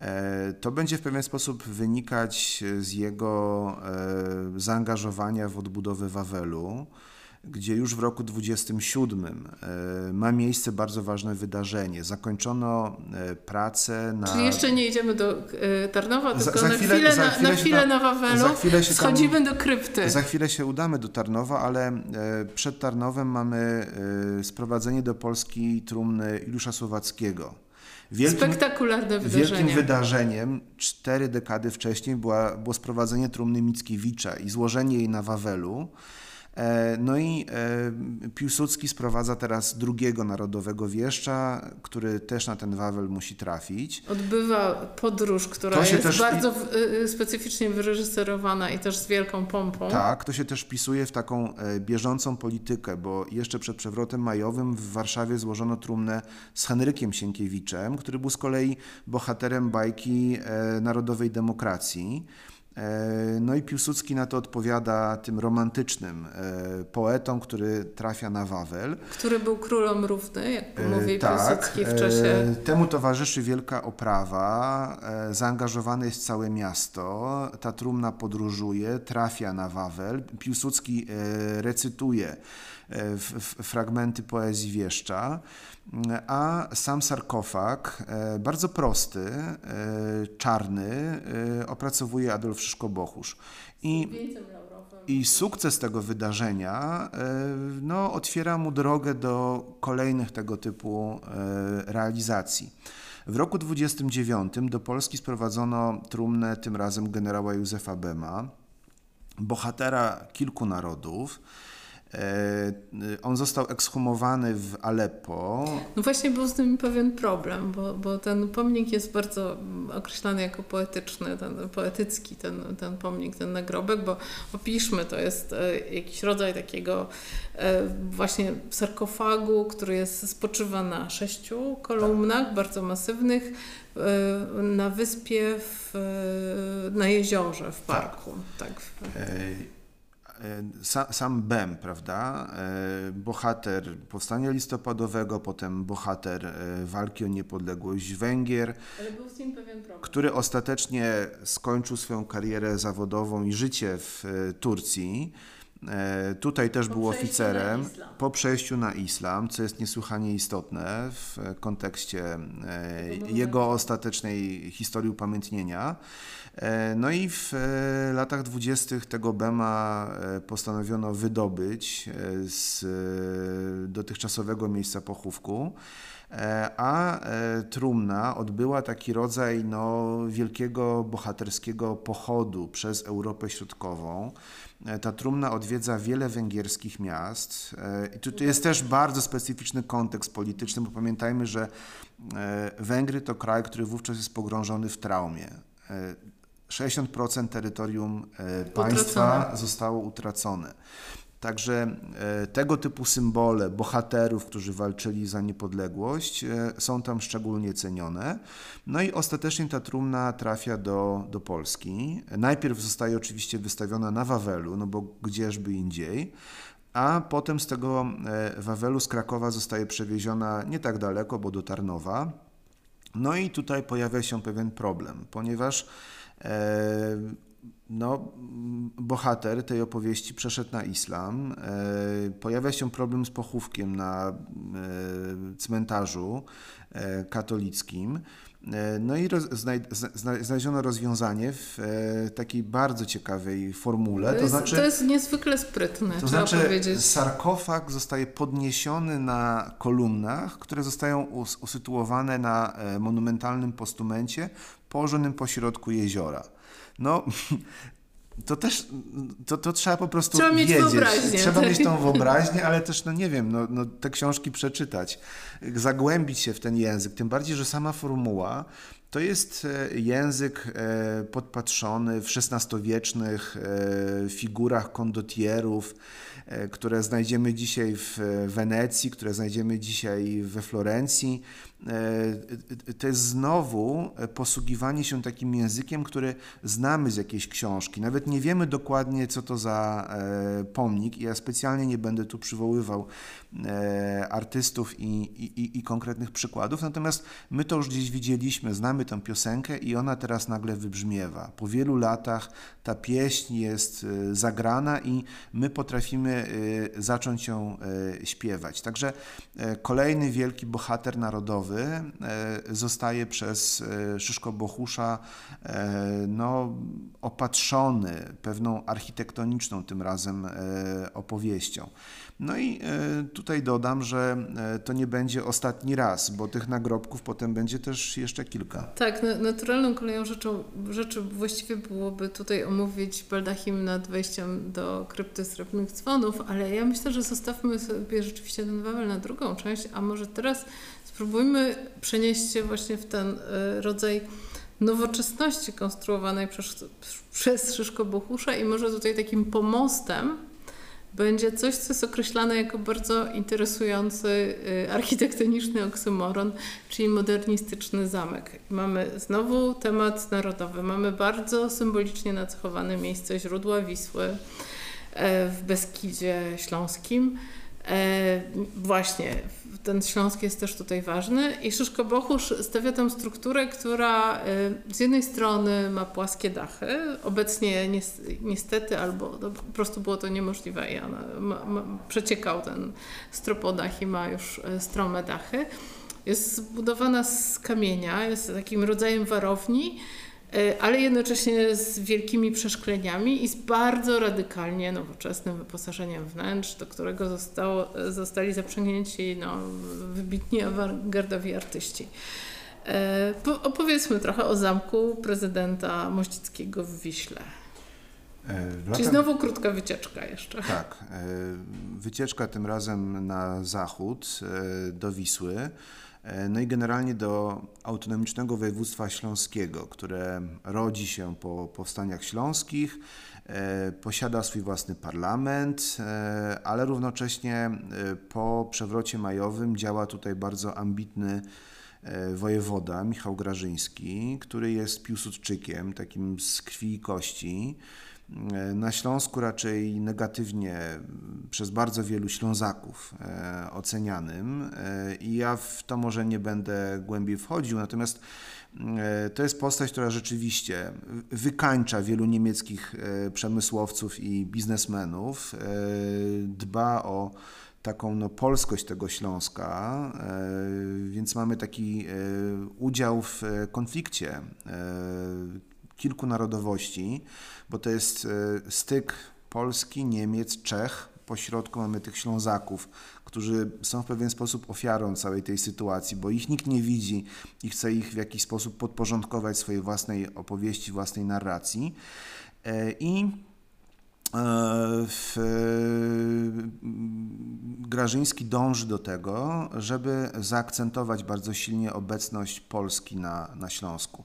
E, To będzie w pewien sposób wynikać z jego zaangażowania w odbudowę Wawelu, gdzie już w roku 27 e, ma miejsce bardzo ważne wydarzenie. Zakończono e, pracę na... Czyli jeszcze nie idziemy do e, Tarnowa, Za- tylko za na chwilę- chwilę, za na, chwilę na, się chwilę na Wawelu za chwilę się tam- schodzimy do krypty. Za chwilę się udamy do Tarnowa, ale przed Tarnowem mamy sprowadzenie do Polski trumny Juliusza Słowackiego. Wielkim, Spektakularne wydarzenie. wielkim wydarzeniem cztery dekady wcześniej była, było sprowadzenie trumny Mickiewicza i złożenie jej na Wawelu. E, No i e, Piłsudski sprowadza teraz drugiego narodowego wieszcza, który też na ten Wawel musi trafić. Odbywa podróż, która jest też- bardzo w, y, specyficznie wyreżyserowana i też z wielką pompą. Tak, to się też wpisuje w taką e, bieżącą politykę, bo jeszcze przed przewrotem majowym w Warszawie złożono trumnę z Henrykiem Sienkiewiczem, który był z kolei bohaterem bajki narodowej demokracji. E, No i Piłsudski na to odpowiada tym romantycznym e, poetą, który trafia na Wawel. Który był królom równy, jak E, mówi Piłsudski w czasie Temu towarzyszy wielka oprawa, zaangażowane jest całe miasto, ta trumna podróżuje, trafia na Wawel, Piłsudski recytuje fragmenty poezji wieszcza, a sam sarkofag, e, bardzo prosty, e, czarny, e, opracowuje Adolf Szyszko-Bochusz. I i sukces tego wydarzenia no, otwiera mu drogę do kolejnych tego typu realizacji. W roku 29 do Polski sprowadzono trumnę tym razem generała Józefa Bema, bohatera kilku narodów. E, On został ekshumowany w Aleppo. No właśnie był z tym pewien problem, bo, bo ten pomnik jest bardzo określany jako poetyczny, ten, poetycki ten, ten pomnik, ten nagrobek, bo opiszmy, to jest e, jakiś rodzaj takiego e, właśnie sarkofagu, który jest, spoczywa na sześciu kolumnach bardzo masywnych na wyspie, w, na jeziorze, w parku. Tak. Sa, sam Bem, prawda? E, Bohater powstania listopadowego, potem bohater e, walki o niepodległość Węgier, Ale był z nim pewien problem. który ostatecznie skończył swoją karierę zawodową i życie w e, Turcji. E, Tutaj też Po był oficerem po przejściu na islam, co jest niesłychanie istotne w e, kontekście e, jego ostatecznej historii upamiętnienia. No i w latach dwudziestych tego Bema postanowiono wydobyć z dotychczasowego miejsca pochówku. E, A e, trumna odbyła taki rodzaj no, wielkiego bohaterskiego pochodu przez Europę Środkową. E, Ta trumna odwiedza wiele węgierskich miast. I tu, tu jest też bardzo specyficzny kontekst polityczny, bo pamiętajmy, że Węgry to kraj, który wówczas jest pogrążony w traumie. E, 60% terytorium państwa Utracone. zostało utracone. Także e, tego typu symbole bohaterów, którzy walczyli za niepodległość, e, są tam szczególnie cenione. No i ostatecznie ta trumna trafia do, do Polski. Najpierw zostaje oczywiście wystawiona na Wawelu, no bo gdzieżby indziej. A potem z tego e, Wawelu z Krakowa zostaje przewieziona nie tak daleko, bo do Tarnowa. No i tutaj pojawia się pewien problem, ponieważ no, bohater tej opowieści przeszedł na islam. E, pojawia się problem z pochówkiem na e, cmentarzu e, katolickim. No i roz, znaleziono rozwiązanie w takiej bardzo ciekawej formule. To, To, jest, znaczy, to jest niezwykle sprytne, to trzeba znaczy powiedzieć. sarkofag zostaje podniesiony na kolumnach, które zostają us, usytuowane na monumentalnym postumencie położonym pośrodku jeziora. No, to też, to, to trzeba po prostu Trzeba mieć wiedzieć. wyobraźnię. Trzeba mieć tą wyobraźnię, ale też, no nie wiem, no, no, te książki przeczytać, zagłębić się w ten język, tym bardziej, że sama formuła to jest e, język e, podpatrzony w XVI-wiecznych e, figurach kondotierów, które znajdziemy dzisiaj w Wenecji, które znajdziemy dzisiaj we Florencji. E, To jest znowu e, posługiwanie się takim językiem, który znamy z jakiejś książki. Nawet nie wiemy dokładnie, co to za e, pomnik. Ja specjalnie nie będę tu przywoływał artystów i, i, i konkretnych przykładów, natomiast my to już gdzieś widzieliśmy, znamy tę piosenkę i ona teraz nagle wybrzmiewa. Po wielu latach ta pieśń jest zagrana i my potrafimy zacząć ją śpiewać. Także kolejny wielki bohater narodowy e, zostaje przez e, Szyszko Bohusza e, no, opatrzony pewną architektoniczną tym razem opowieścią. No i tutaj dodam, że to nie będzie ostatni raz, bo tych nagrobków potem będzie też jeszcze kilka. Tak, na, naturalną koleją rzeczą, rzeczy właściwie byłoby tutaj omówić baldachim nad wejściem do krypty srebrnych dzwonów, ale ja myślę, że zostawmy sobie rzeczywiście ten Wawel na drugą część, a może teraz spróbujmy przenieść się właśnie w ten y, rodzaj nowoczesności konstruowanej przez, przez Szyszko Bohusza i może tutaj takim pomostem będzie coś, co jest określane jako bardzo interesujący y, architektoniczny oksymoron, czyli modernistyczny zamek. Mamy znowu temat narodowy. Mamy bardzo symbolicznie nacechowane miejsce źródła Wisły e, w Beskidzie Śląskim. E, Właśnie, ten Śląsk jest też tutaj ważny i Szyszko Bochusz stawia tam strukturę, która e, z jednej strony ma płaskie dachy, obecnie nies- niestety albo no, po prostu było to niemożliwe i ona ma, ma, przeciekał ten stropodach i ma już e, strome dachy. Jest zbudowana z kamienia, jest takim rodzajem warowni, ale jednocześnie z wielkimi przeszkleniami i z bardzo radykalnie nowoczesnym wyposażeniem wnętrz, do którego zostało, zostali zaprzęgnięci no, wybitni awangardowi artyści. E, po, opowiedzmy trochę o zamku prezydenta Mościckiego w Wiśle. E, w Czyli znowu krótka wycieczka jeszcze. Tak. e, Wycieczka tym razem na zachód, e, do Wisły. E, No i generalnie do autonomicznego województwa śląskiego, które rodzi się po powstaniach śląskich, e, posiada swój własny parlament, e, ale równocześnie po przewrocie majowym działa tutaj bardzo ambitny wojewoda Michał Grażyński, który jest Piłsudczykiem, takim z krwi i kości. E, Na Śląsku raczej negatywnie przez bardzo wielu Ślązaków e, ocenianym e, i ja w to może nie będę głębiej wchodził, natomiast to jest postać, która rzeczywiście wykańcza wielu niemieckich przemysłowców i biznesmenów, dba o taką no, polskość tego Śląska, więc mamy taki udział w konflikcie kilku narodowości, bo to jest e, styk Polski, Niemiec, Czech. Po środku mamy tych Ślązaków, którzy są w pewien sposób ofiarą całej tej sytuacji, bo ich nikt nie widzi i chce ich w jakiś sposób podporządkować swojej własnej opowieści, własnej narracji. E, I Grażyński dąży do tego, żeby zaakcentować bardzo silnie obecność Polski na, na Śląsku.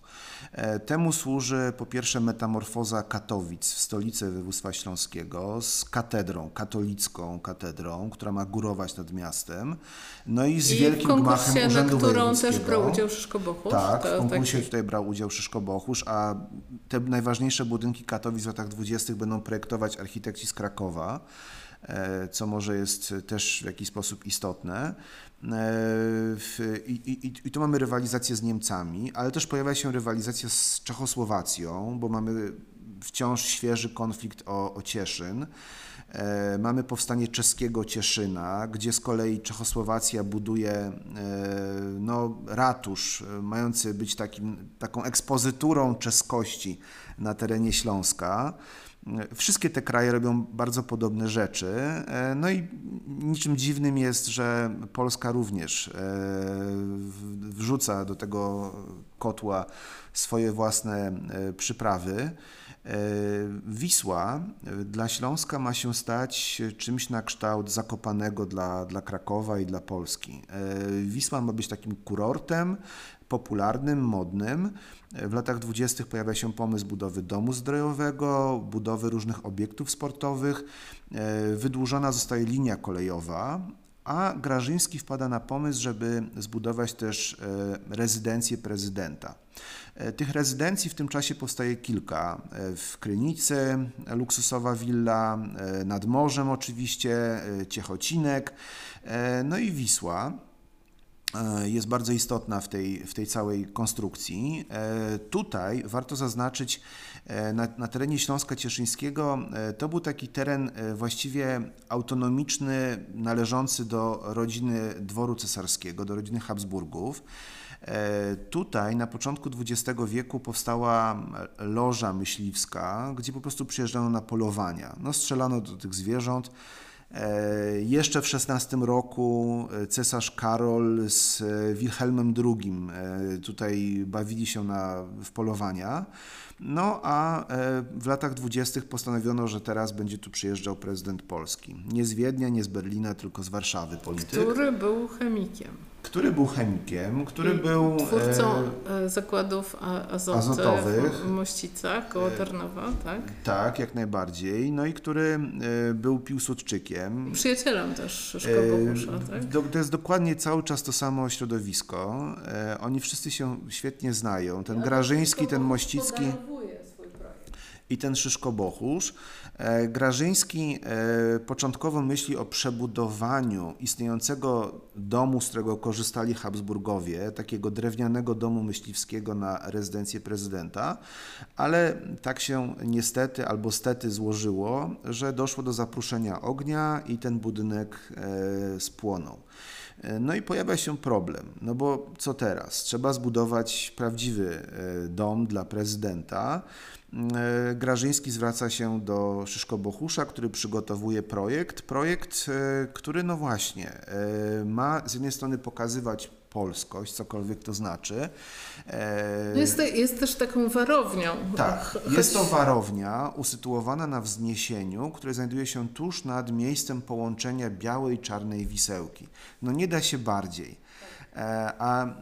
E, Temu służy po pierwsze metamorfoza Katowic w stolicy województwa śląskiego z katedrą, katolicką katedrą, która ma górować nad miastem. No i z I wielkim gmachem na Urzędu którą też brał udział Szyszko Bochusz. Tak, w konkursie taki- tutaj brał udział Szyszko Bochusz, a te najważniejsze budynki Katowic w latach 20. będą projektować architekci z Krakowa, e, co może jest też w jakiś sposób istotne. E, I, i, I tu mamy rywalizację z Niemcami, ale też pojawia się rywalizacja z Czechosłowacją, bo mamy wciąż świeży konflikt o, o Cieszyn. E, Mamy powstanie czeskiego Cieszyna, gdzie z kolei Czechosłowacja buduje no, ratusz mający być takim, taką ekspozyturą czeskości na terenie Śląska. Wszystkie te kraje robią bardzo podobne rzeczy. e, No i niczym dziwnym jest, że Polska również e, wrzuca do tego kotła swoje własne e, przyprawy. Wisła dla Śląska ma się stać czymś na kształt Zakopanego dla, dla Krakowa i dla Polski. Wisła ma być takim kurortem popularnym, modnym. W latach dwudziestych pojawia się pomysł budowy domu zdrojowego, budowy różnych obiektów sportowych. E, Wydłużona zostaje linia kolejowa, a Grażyński wpada na pomysł, żeby zbudować też e, rezydencję prezydenta. E, Tych rezydencji w tym czasie powstaje kilka. W Krynicy luksusowa willa, nad morzem oczywiście, Ciechocinek, no i Wisła jest bardzo istotna w tej, w tej całej konstrukcji. E, Tutaj warto zaznaczyć, e, na, na terenie Śląska Cieszyńskiego e, to był taki teren e, właściwie autonomiczny, należący do rodziny dworu cesarskiego, do rodziny Habsburgów. E, Tutaj na początku XX wieku powstała loża myśliwska, gdzie po prostu przyjeżdżano na polowania. No, strzelano do tych zwierząt. E, Jeszcze w XVI roku e, cesarz Karol z e, Wilhelmem II tutaj bawili się na, w polowania. No a e, w latach dwudziestych postanowiono, że teraz będzie tu przyjeżdżał prezydent Polski. Nie z Wiednia, nie z Berlina, tylko z Warszawy polityk. Który był chemikiem. Który był chemikiem, który I był Twórcą e, e, zakładów a- azoty azotowych. w Mościcach koło Tarnowa, tak? tak, jak najbardziej, no i który e, był Piłsudczykiem. Przyjacielem też Szyszko E, tak? do- To jest dokładnie cały czas to samo środowisko. E, Oni wszyscy się świetnie znają. Ten Grażyński, ten Mościcki. I ten Szyszko Bochusz. E, Grażyński e, początkowo myśli o przebudowaniu istniejącego domu, z którego korzystali Habsburgowie, takiego drewnianego domu myśliwskiego na rezydencję prezydenta, ale tak się niestety albo stety złożyło, że doszło do zapruszenia ognia i ten budynek e, spłonął. No i pojawia się problem, no bo co teraz? Trzeba zbudować prawdziwy dom dla prezydenta. E, Grażyński zwraca się do Szyszko Bohusza, który przygotowuje projekt. Projekt, e, który no właśnie e, ma z jednej strony pokazywać polskość, cokolwiek to znaczy. No Jest, jest też taką warownią. tak, jest to warownia usytuowana na wzniesieniu, które znajduje się tuż nad miejscem połączenia białej i czarnej wisełki. No nie da się bardziej. E, A e,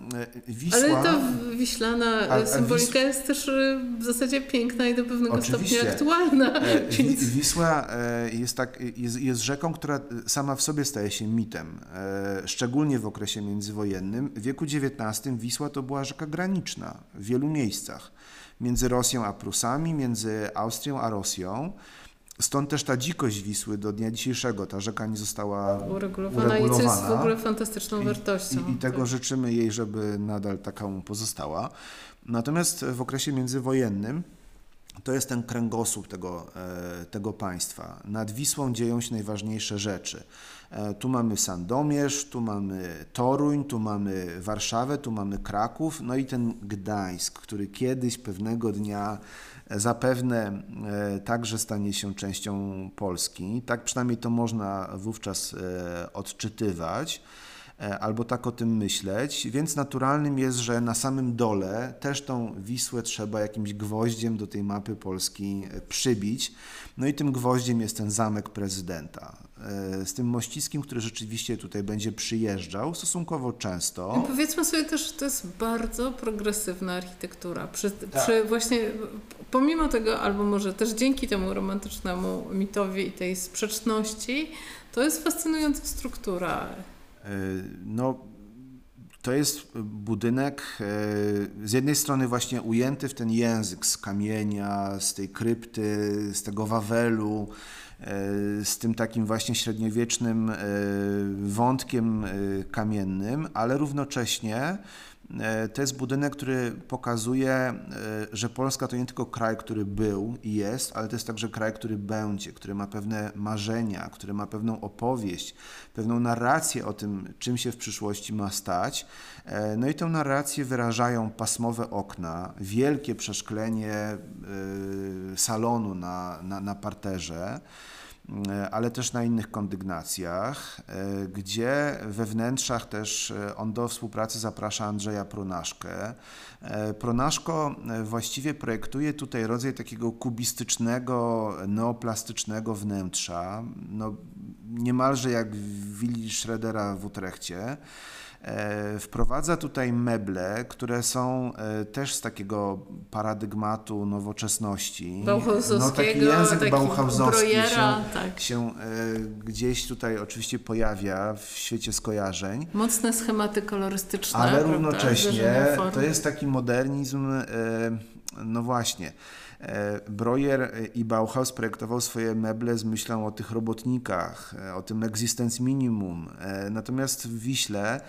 Wisła... Ale ta wiślana A- a symbolika Wisł- jest też w zasadzie piękna i do pewnego Oczywiście. stopnia aktualna. E, Wi- Więc Wisła e, jest, tak, jest, jest rzeką, która e, sama w sobie staje się mitem, e, szczególnie w okresie międzywojennym. W wieku XIX Wisła to była rzeka graniczna w wielu miejscach, między Rosją a Prusami, między Austrią a Rosją. Stąd też ta dzikość Wisły do dnia dzisiejszego. Ta rzeka nie została uregulowana i co jest w uregulowana. ogóle fantastyczną wartością. I, i tego Tak. życzymy jej, żeby nadal taką pozostała. Natomiast w okresie międzywojennym to jest ten kręgosłup tego, e, tego państwa. Nad Wisłą dzieją się najważniejsze rzeczy. E, Tu mamy Sandomierz, tu mamy Toruń, tu mamy Warszawę, tu mamy Kraków, no i ten Gdańsk, który kiedyś pewnego dnia e, zapewne e, także stanie się częścią Polski. Tak przynajmniej to można wówczas odczytywać albo tak o tym myśleć, więc naturalnym jest, że na samym dole też tą Wisłę trzeba jakimś gwoździem do tej mapy Polski e, przybić. No i tym gwoździem jest ten zamek prezydenta. E, Z tym mościskiem, który rzeczywiście tutaj będzie przyjeżdżał stosunkowo często. I powiedzmy sobie też, że to jest bardzo progresywna architektura. Przy, Tak. przy właśnie, pomimo tego, albo może też dzięki temu romantycznemu mitowi i tej sprzeczności, to jest fascynująca struktura. E, No, to jest budynek e, z jednej strony właśnie ujęty w ten język z kamienia, z tej krypty, z tego Wawelu, e, z tym takim właśnie średniowiecznym wątkiem kamiennym, ale równocześnie to jest budynek, który pokazuje, e, że Polska to nie tylko kraj, który był i jest, ale to jest także kraj, który będzie, który ma pewne marzenia, który ma pewną opowieść, pewną narrację o tym, czym się w przyszłości ma stać. E, No i tę narrację wyrażają pasmowe okna, wielkie przeszklenie e, salonu na, na, na parterze e, ale też na innych kondygnacjach, e, gdzie we wnętrzach też e, on do współpracy zaprasza Andrzeja Pronaszkę. E, Pronaszko e, właściwie projektuje tutaj rodzaj takiego kubistycznego, neoplastycznego wnętrza, no, niemalże jak w willi Schroedera w Utrechcie. E, Wprowadza tutaj meble, które są e, też z takiego paradygmatu nowoczesności. No, taki język taki bauhausowski Breuera, się, tak. się e, gdzieś tutaj oczywiście pojawia w świecie skojarzeń. Mocne schematy kolorystyczne. Ale równocześnie to jest taki modernizm, no właśnie. E, Breuer i Bauhaus projektował swoje meble z myślą o tych robotnikach, e, o tym existence minimum. E, Natomiast w Wiśle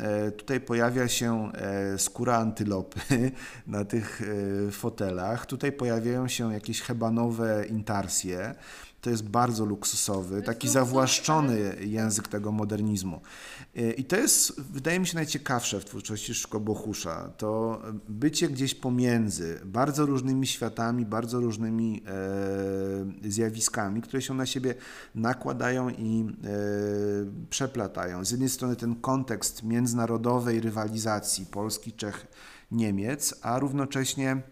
e, tutaj pojawia się e, skóra antylopy na tych e, fotelach. Tutaj pojawiają się jakieś hebanowe intarsje. To jest bardzo luksusowy, taki zawłaszczony język tego modernizmu. E, I to jest, wydaje mi się, najciekawsze w twórczości Szkobochusza. To bycie gdzieś pomiędzy bardzo różnymi światami, bardzo różnymi e, zjawiskami, które się na siebie nakładają i e, przeplatają. Z jednej strony ten kontekst międzynarodowej rywalizacji Polski, Czech, Niemiec, a równocześnie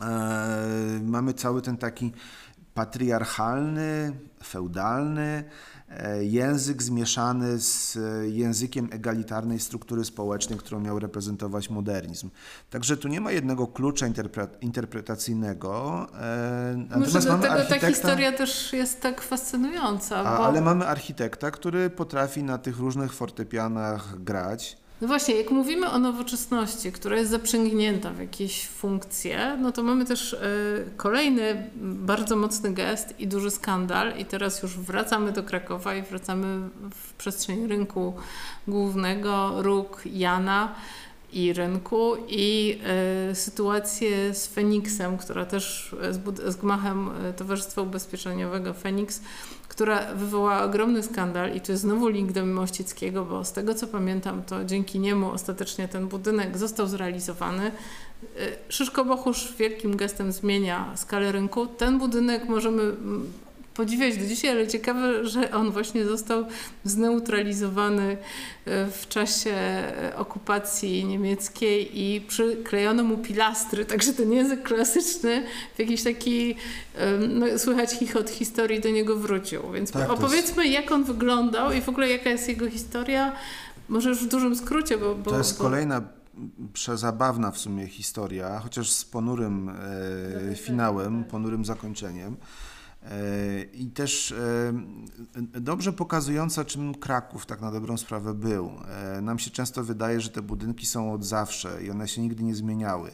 e, mamy cały ten taki patriarchalny, feudalny język zmieszany z e, językiem egalitarnej struktury społecznej, którą miał reprezentować modernizm. Także tu nie ma jednego klucza interpre- interpretacyjnego. e, Może Natomiast mamy dlatego ta architekta, historia też jest tak fascynująca. a, bo... ale mamy architekta, który potrafi na tych różnych fortepianach grać. No właśnie, jak mówimy o nowoczesności, która jest zaprzęgnięta w jakieś funkcje, no to mamy też e, kolejny bardzo mocny gest i duży skandal. I teraz już wracamy do Krakowa i wracamy w przestrzeń rynku głównego, róg Jana i rynku i e, sytuację z Feniksem, która też e, z, z gmachem Towarzystwa Ubezpieczeniowego Feniks, która wywołała ogromny skandal i to jest znowu link do Mościckiego, bo z tego co pamiętam, to dzięki niemu ostatecznie ten budynek został zrealizowany. Y, Szyszko Bochusz wielkim gestem zmienia skalę rynku. Ten budynek możemy mm, podziwiać do dzisiaj, ale ciekawe, że on właśnie został zneutralizowany e, w czasie e, okupacji niemieckiej i przyklejono mu pilastry, także ten język klasyczny w jakiś taki, no, słychać chichot historii do niego wrócił. Więc Tak, opowiedzmy, jak on wyglądał i w ogóle jaka jest jego historia, może już w dużym skrócie, bo... bo To jest bo... kolejna przezabawna w sumie historia, chociaż z ponurym e, finałem, ponurym zakończeniem. I też e, dobrze pokazująca, czym Kraków tak na dobrą sprawę był. E, nam się często wydaje, że te budynki są od zawsze i one się nigdy nie zmieniały.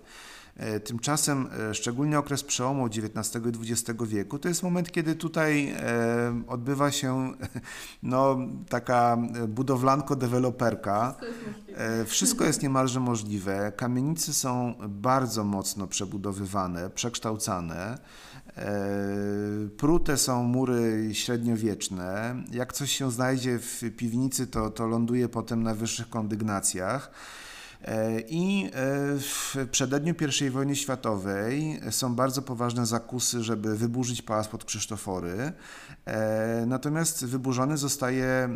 E, Tymczasem szczególnie okres przełomu XIX i XX wieku to jest moment, kiedy tutaj odbywa się no, taka budowlanko-deweloperka. Wszystko jest niemalże możliwe. Kamienice są bardzo mocno przebudowywane, przekształcane. E, Prute są mury średniowieczne. Jak coś się znajdzie w piwnicy, to, to ląduje potem na wyższych kondygnacjach. E, I e, w przededniu I wojny światowej są bardzo poważne zakusy, żeby wyburzyć pałac pod Krzysztofory. E, Natomiast wyburzony zostaje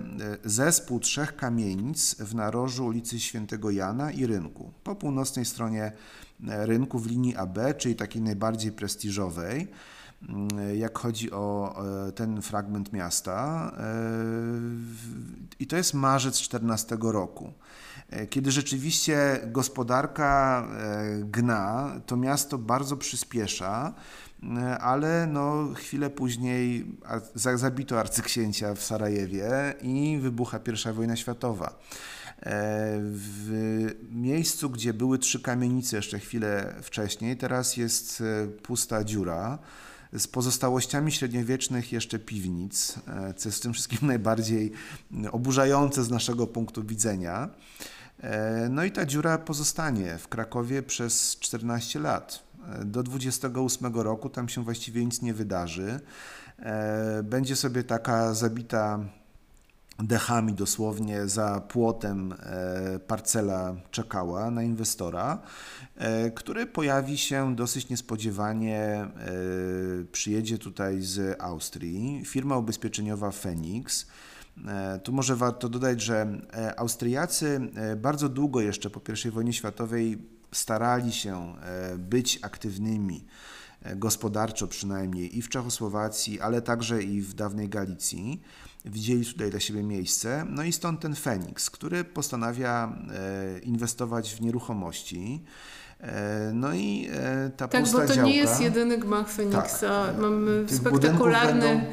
zespół trzech kamienic w narożu ulicy Świętego Jana i Rynku. Po północnej stronie rynku w linii AB, czyli takiej najbardziej prestiżowej mm, jak chodzi o ten fragment miasta. I to jest marzec 14 roku. E, Kiedy rzeczywiście gospodarka e, gna, to miasto bardzo przyspiesza, e, ale no, chwilę później zabito arcyksięcia w Sarajewie i wybucha I wojna światowa. W miejscu, gdzie były trzy kamienice jeszcze chwilę wcześniej, teraz jest pusta dziura z pozostałościami średniowiecznych jeszcze piwnic, co jest w tym wszystkim najbardziej oburzające z naszego punktu widzenia. E, No i ta dziura pozostanie w Krakowie przez 14 lat. E, Do 28 roku tam się właściwie nic nie wydarzy. E, Będzie sobie taka zabita dechami dosłownie za płotem parcela czekała na inwestora, który pojawi się dosyć niespodziewanie, przyjedzie tutaj z Austrii, firma ubezpieczeniowa Phoenix. E, Tu może warto dodać, że e, Austriacy e, bardzo długo jeszcze po I wojnie światowej starali się być aktywnymi gospodarczo przynajmniej i w Czechosłowacji, ale także i w dawnej Galicji. Widzieli tutaj dla siebie miejsce. No i stąd ten Feniks, który postanawia inwestować w nieruchomości. No i ta Tak, bo to działka, nie jest jedyny gmach Feniksa. Tak. Mamy spektakularny... Będą,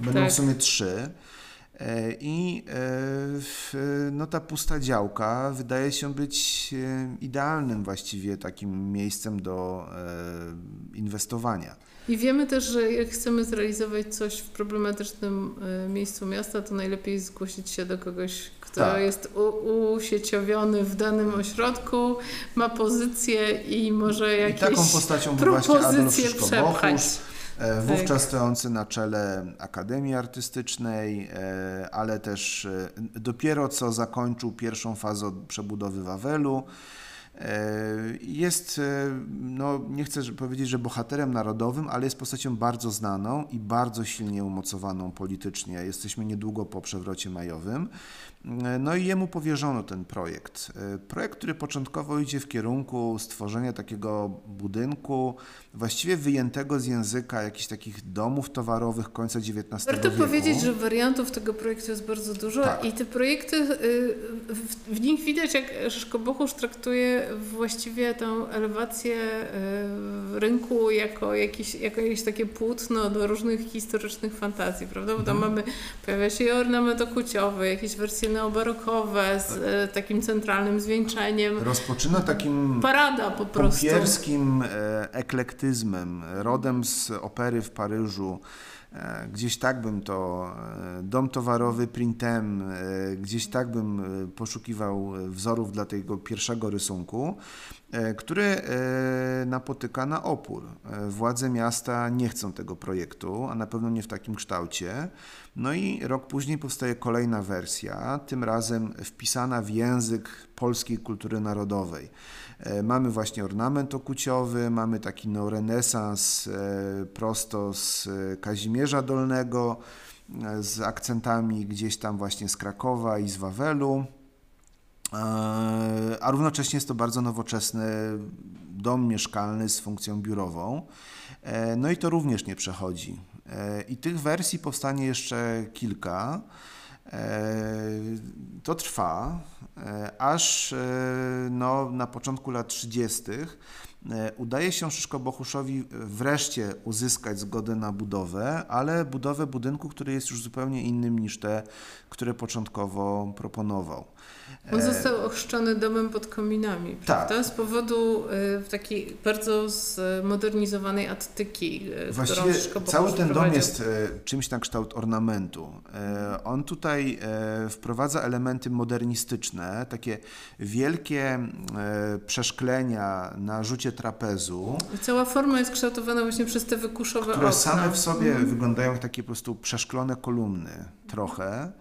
będą tak. w sumie trzy. E, I e, no, ta pusta działka wydaje się być e, idealnym właściwie takim miejscem do inwestowania. I wiemy też, że jak chcemy zrealizować coś w problematycznym miejscu miasta, to najlepiej zgłosić się do kogoś, kto Tak. jest u, usieciowiony w danym ośrodku, ma pozycję i może I jakieś taką postacią propozycje przepchać. E, wówczas stojący na czele Akademii Artystycznej, e, ale też e, dopiero co zakończył pierwszą fazę przebudowy Wawelu. Jest, no nie chcę powiedzieć, że bohaterem narodowym, ale jest postacią bardzo znaną i bardzo silnie umocowaną politycznie. Jesteśmy niedługo po przewrocie majowym. No i jemu powierzono ten projekt. Projekt, który początkowo idzie w kierunku stworzenia takiego budynku, właściwie wyjętego z języka jakichś takich domów towarowych końca XIX Warto wieku. powiedzieć, że wariantów tego projektu jest bardzo dużo Tak. i te projekty, y, w, w nich widać, jak Szyszko Bochusz traktuje właściwie tę elewację y, rynku jako jakieś, jako jakieś takie płótno do różnych historycznych fantazji, prawda? Bo tam Mhm. mamy, pojawia się ornament okuciowy, jakieś wersje neobarokowe z Tak. y, takim centralnym zwieńczeniem. Rozpoczyna takim Parada po prostu. pompierskim e, eklektyzmem, rodem z opery w Paryżu. E, Gdzieś tak bym to, e, dom towarowy Printem, e, gdzieś tak bym poszukiwał wzorów dla tego pierwszego rysunku, który napotyka na opór. Władze miasta nie chcą tego projektu, a na pewno nie w takim kształcie. No i rok później powstaje kolejna wersja, tym razem wpisana w język polskiej kultury narodowej. E, Mamy właśnie ornament okuciowy, mamy taki neorenesans e, prosto z e, Kazimierza Dolnego z akcentami gdzieś tam właśnie z Krakowa i z Wawelu. A równocześnie jest to bardzo nowoczesny dom mieszkalny z funkcją biurową. No i to również nie przechodzi. I tych wersji powstanie jeszcze kilka. To trwa, aż no, na początku lat 30. udaje się Szyszko-Bohuszowi wreszcie uzyskać zgodę na budowę, ale budowę budynku, który jest już zupełnie innym niż te, które początkowo proponował. On został ochrzczony domem pod kominami, Tak. prawda? Z powodu y, takiej bardzo zmodernizowanej attyki, y, Właściwie cały ten dom jest e, czymś na kształt ornamentu. E, on tutaj e, wprowadza elementy modernistyczne, takie wielkie e, przeszklenia na rzucie trapezu, I Cała forma jest kształtowana właśnie przez te wykuszowe które okna. same w sobie wyglądają jak takie po prostu przeszklone kolumny trochę.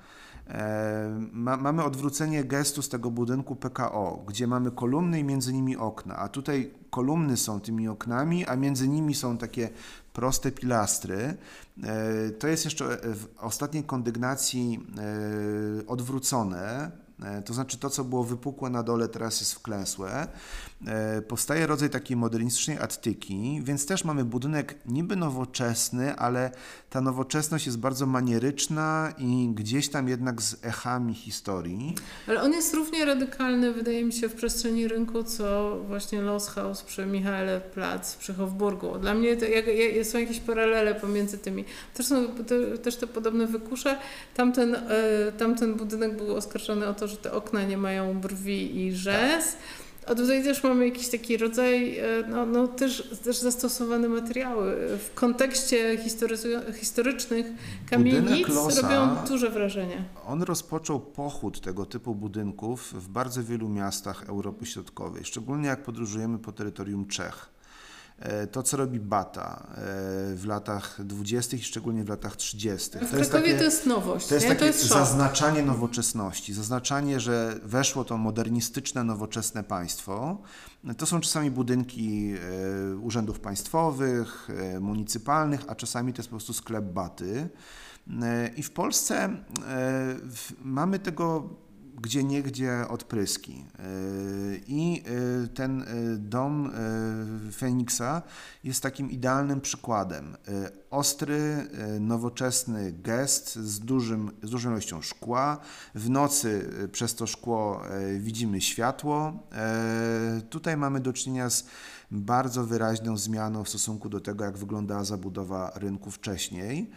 E, Ma, mamy odwrócenie gestu z tego budynku PKO, gdzie mamy kolumny i między nimi okna, a tutaj kolumny są tymi oknami, a między nimi są takie proste pilastry. E, To jest jeszcze w ostatniej kondygnacji e, odwrócone, to znaczy to, co było wypukłe na dole, teraz jest wklęsłe. E, Powstaje rodzaj takiej modernistycznej attyki, więc też mamy budynek niby nowoczesny, ale ta nowoczesność jest bardzo manieryczna i gdzieś tam jednak z echami historii. Ale on jest równie radykalny, wydaje mi się, w przestrzeni rynku, co właśnie Los House przy Michaele Plac przy Hofburgu. Dla mnie to, jak, jak, są jakieś paralele pomiędzy tymi. Też są te, też te podobne wykusze. Tamten, e, tamten budynek był oskarżony o to, że te okna nie mają brwi i rzez. A tutaj też mamy jakiś taki rodzaj, e, no, no też, też zastosowane materiały. W kontekście historycznych kamienic Losa- robią duże wrażenie. On rozpoczął pochód tego typu budynków w bardzo wielu miastach Europy Środkowej, szczególnie jak podróżujemy po terytorium Czech. E, To, co robi Bata e, w latach 20. i szczególnie w latach 30. W Krakowie to jest nowość, To jest nie? takie to jest zaznaczanie nowoczesności, zaznaczanie, że weszło to modernistyczne, nowoczesne państwo. To są czasami budynki e, urzędów państwowych, municypalnych, a czasami to jest po prostu sklep baty. I w Polsce mamy tego gdzie niegdzie odpryski. E, I e, ten e, dom Feniksa jest takim idealnym przykładem. Ostry, nowoczesny gest z, dużym, z dużą ilością szkła. W nocy przez to szkło widzimy światło. Tutaj mamy do czynienia z bardzo wyraźną zmianą w stosunku do tego, jak wyglądała zabudowa rynku wcześniej.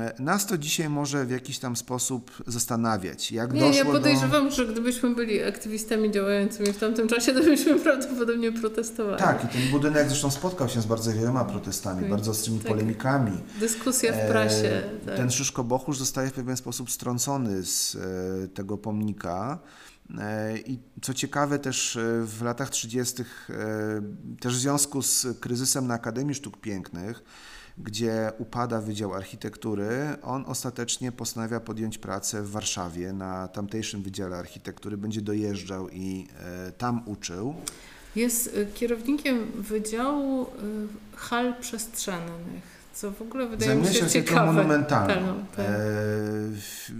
E, Nas to dzisiaj może w jakiś tam sposób zastanawiać, jak Nie, doszło ja do... podejrzewam, że gdybyśmy byli aktywistami działającymi w tamtym czasie, to byśmy prawdopodobnie protestowali. Tak, i ten budynek zresztą spotkał się z bardzo wieloma protestami, Tak, bardzo ostrymi tak. polemikami. Dyskusja w E, prasie. tak. Ten Szyszko Bochusz zostaje w pewien sposób strącony z e, tego pomnika. E, I co ciekawe też e, w latach 30. e, też w związku z kryzysem na Akademii Sztuk Pięknych, gdzie upada Wydział Architektury, on ostatecznie postanawia podjąć pracę w Warszawie na tamtejszym Wydziale Architektury, będzie dojeżdżał i e, tam uczył. Jest y, kierownikiem Wydziału y, Hal Przestrzennych, co w ogóle wydaje mi Zajmuje się się architekturą ciekawe. monumentalną. Tak, tak. E, W,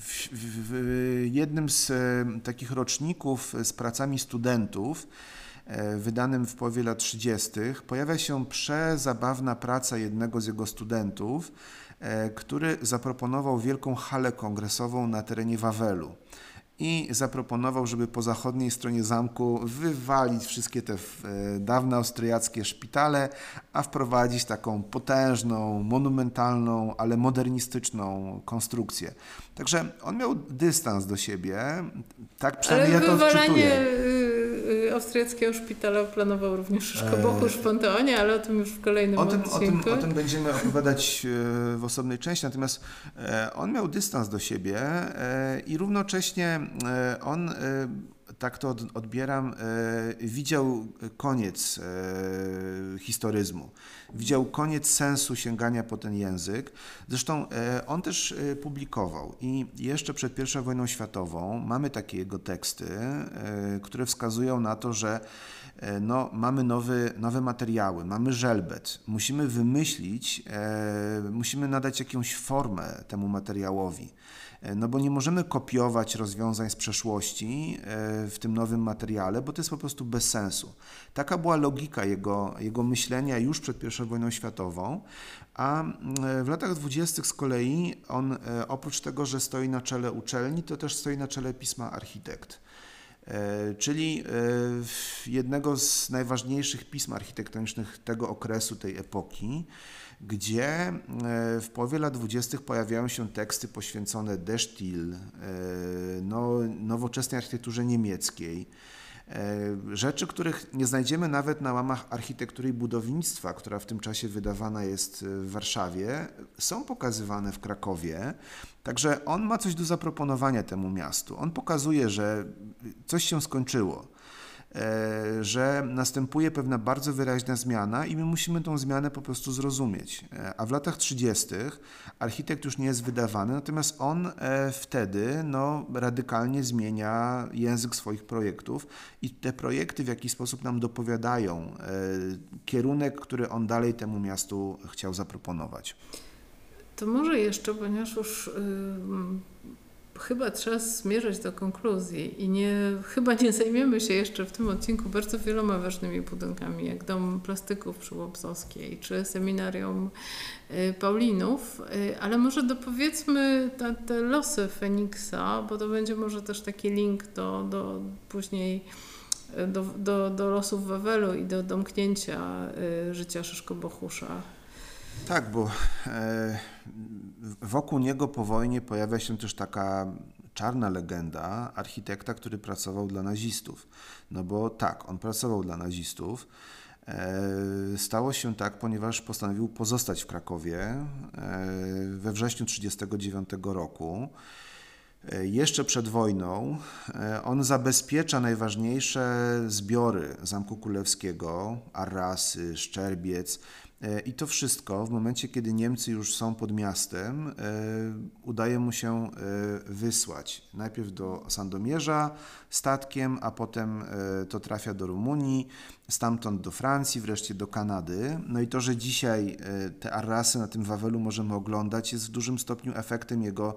w, w, jednym z e, takich roczników z pracami studentów, e, wydanym w połowie lat 30., pojawia się przezabawna praca jednego z jego studentów, e, który zaproponował wielką halę kongresową na terenie Wawelu. I zaproponował, żeby po zachodniej stronie zamku wywalić wszystkie te e, dawne austriackie szpitale, a wprowadzić taką potężną, monumentalną, ale modernistyczną konstrukcję. Także on miał dystans do siebie, tak przynajmniej Ale ja to odczytuję. y, y, austriackiego szpitala planował również Szyszko Bochusz w Panteonie, ale o tym już w kolejnym O tym, o, tym, odcinku. o tym będziemy opowiadać e, w osobnej części, natomiast e, on miał dystans do siebie e, i równocześnie e, on, e, tak to od- odbieram, e, widział koniec e, historyzmu. widział koniec sensu sięgania po ten język. Zresztą e, on też publikował i jeszcze przed I wojną światową mamy takie jego teksty, które wskazują na to, że no, mamy nowy, nowe materiały, mamy żelbet, musimy wymyślić, musimy nadać jakąś formę temu materiałowi. E, No bo nie możemy kopiować rozwiązań z przeszłości e, w tym nowym materiale, bo to jest po prostu bez sensu. Taka była logika jego, jego myślenia już przed I wojną światową, a mm, w latach dwudziestych z kolei on e, oprócz tego, że stoi na czele uczelni, to też stoi na czele pisma architekt. E, Czyli e, jednego z najważniejszych pism architektonicznych tego okresu, tej epoki, gdzie e, w połowie lat dwudziestych pojawiają się teksty poświęcone De Stil, e, no, nowoczesnej architekturze niemieckiej. E, Rzeczy, których nie znajdziemy nawet na łamach architektury i budownictwa, która w tym czasie wydawana jest w Warszawie, są pokazywane w Krakowie. Także on ma coś do zaproponowania temu miastu. On pokazuje, że coś się skończyło, że następuje pewna bardzo wyraźna zmiana i my musimy tą zmianę po prostu zrozumieć. E, A w latach 30. architekt już nie jest wydawany, natomiast on e, wtedy no, radykalnie zmienia język swoich projektów i te projekty w jakiś sposób nam dopowiadają e, kierunek, który on dalej temu miastu chciał zaproponować. To może jeszcze, ponieważ już ym, chyba trzeba zmierzać do konkluzji i nie, chyba nie zajmiemy się jeszcze w tym odcinku bardzo wieloma ważnymi budynkami, jak Dom Plastyków przy Łobzowskiej czy Seminarium y, Paulinów, y, ale może dopowiedzmy te, te losy Feniksa, bo to będzie może też taki link do, do później y, do, do, do losów Wawelu i do domknięcia życia Szyszko-Bohusza. Tak, bo e, wokół niego po wojnie pojawia się też taka czarna legenda architekta, który pracował dla nazistów. No bo tak, on pracował dla nazistów. E, Stało się tak, ponieważ postanowił pozostać w Krakowie e, we wrześniu 1939 roku. E, Jeszcze przed wojną on zabezpiecza najważniejsze zbiory Zamku Królewskiego, Arrasy, Szczerbiec. E, I to wszystko w momencie, kiedy Niemcy już są pod miastem, e, udaje mu się e, wysłać. Najpierw do Sandomierza statkiem, a potem to trafia do Rumunii, stamtąd do Francji, wreszcie do Kanady. No i to, że dzisiaj te Arrasy na tym Wawelu możemy oglądać, jest w dużym stopniu efektem jego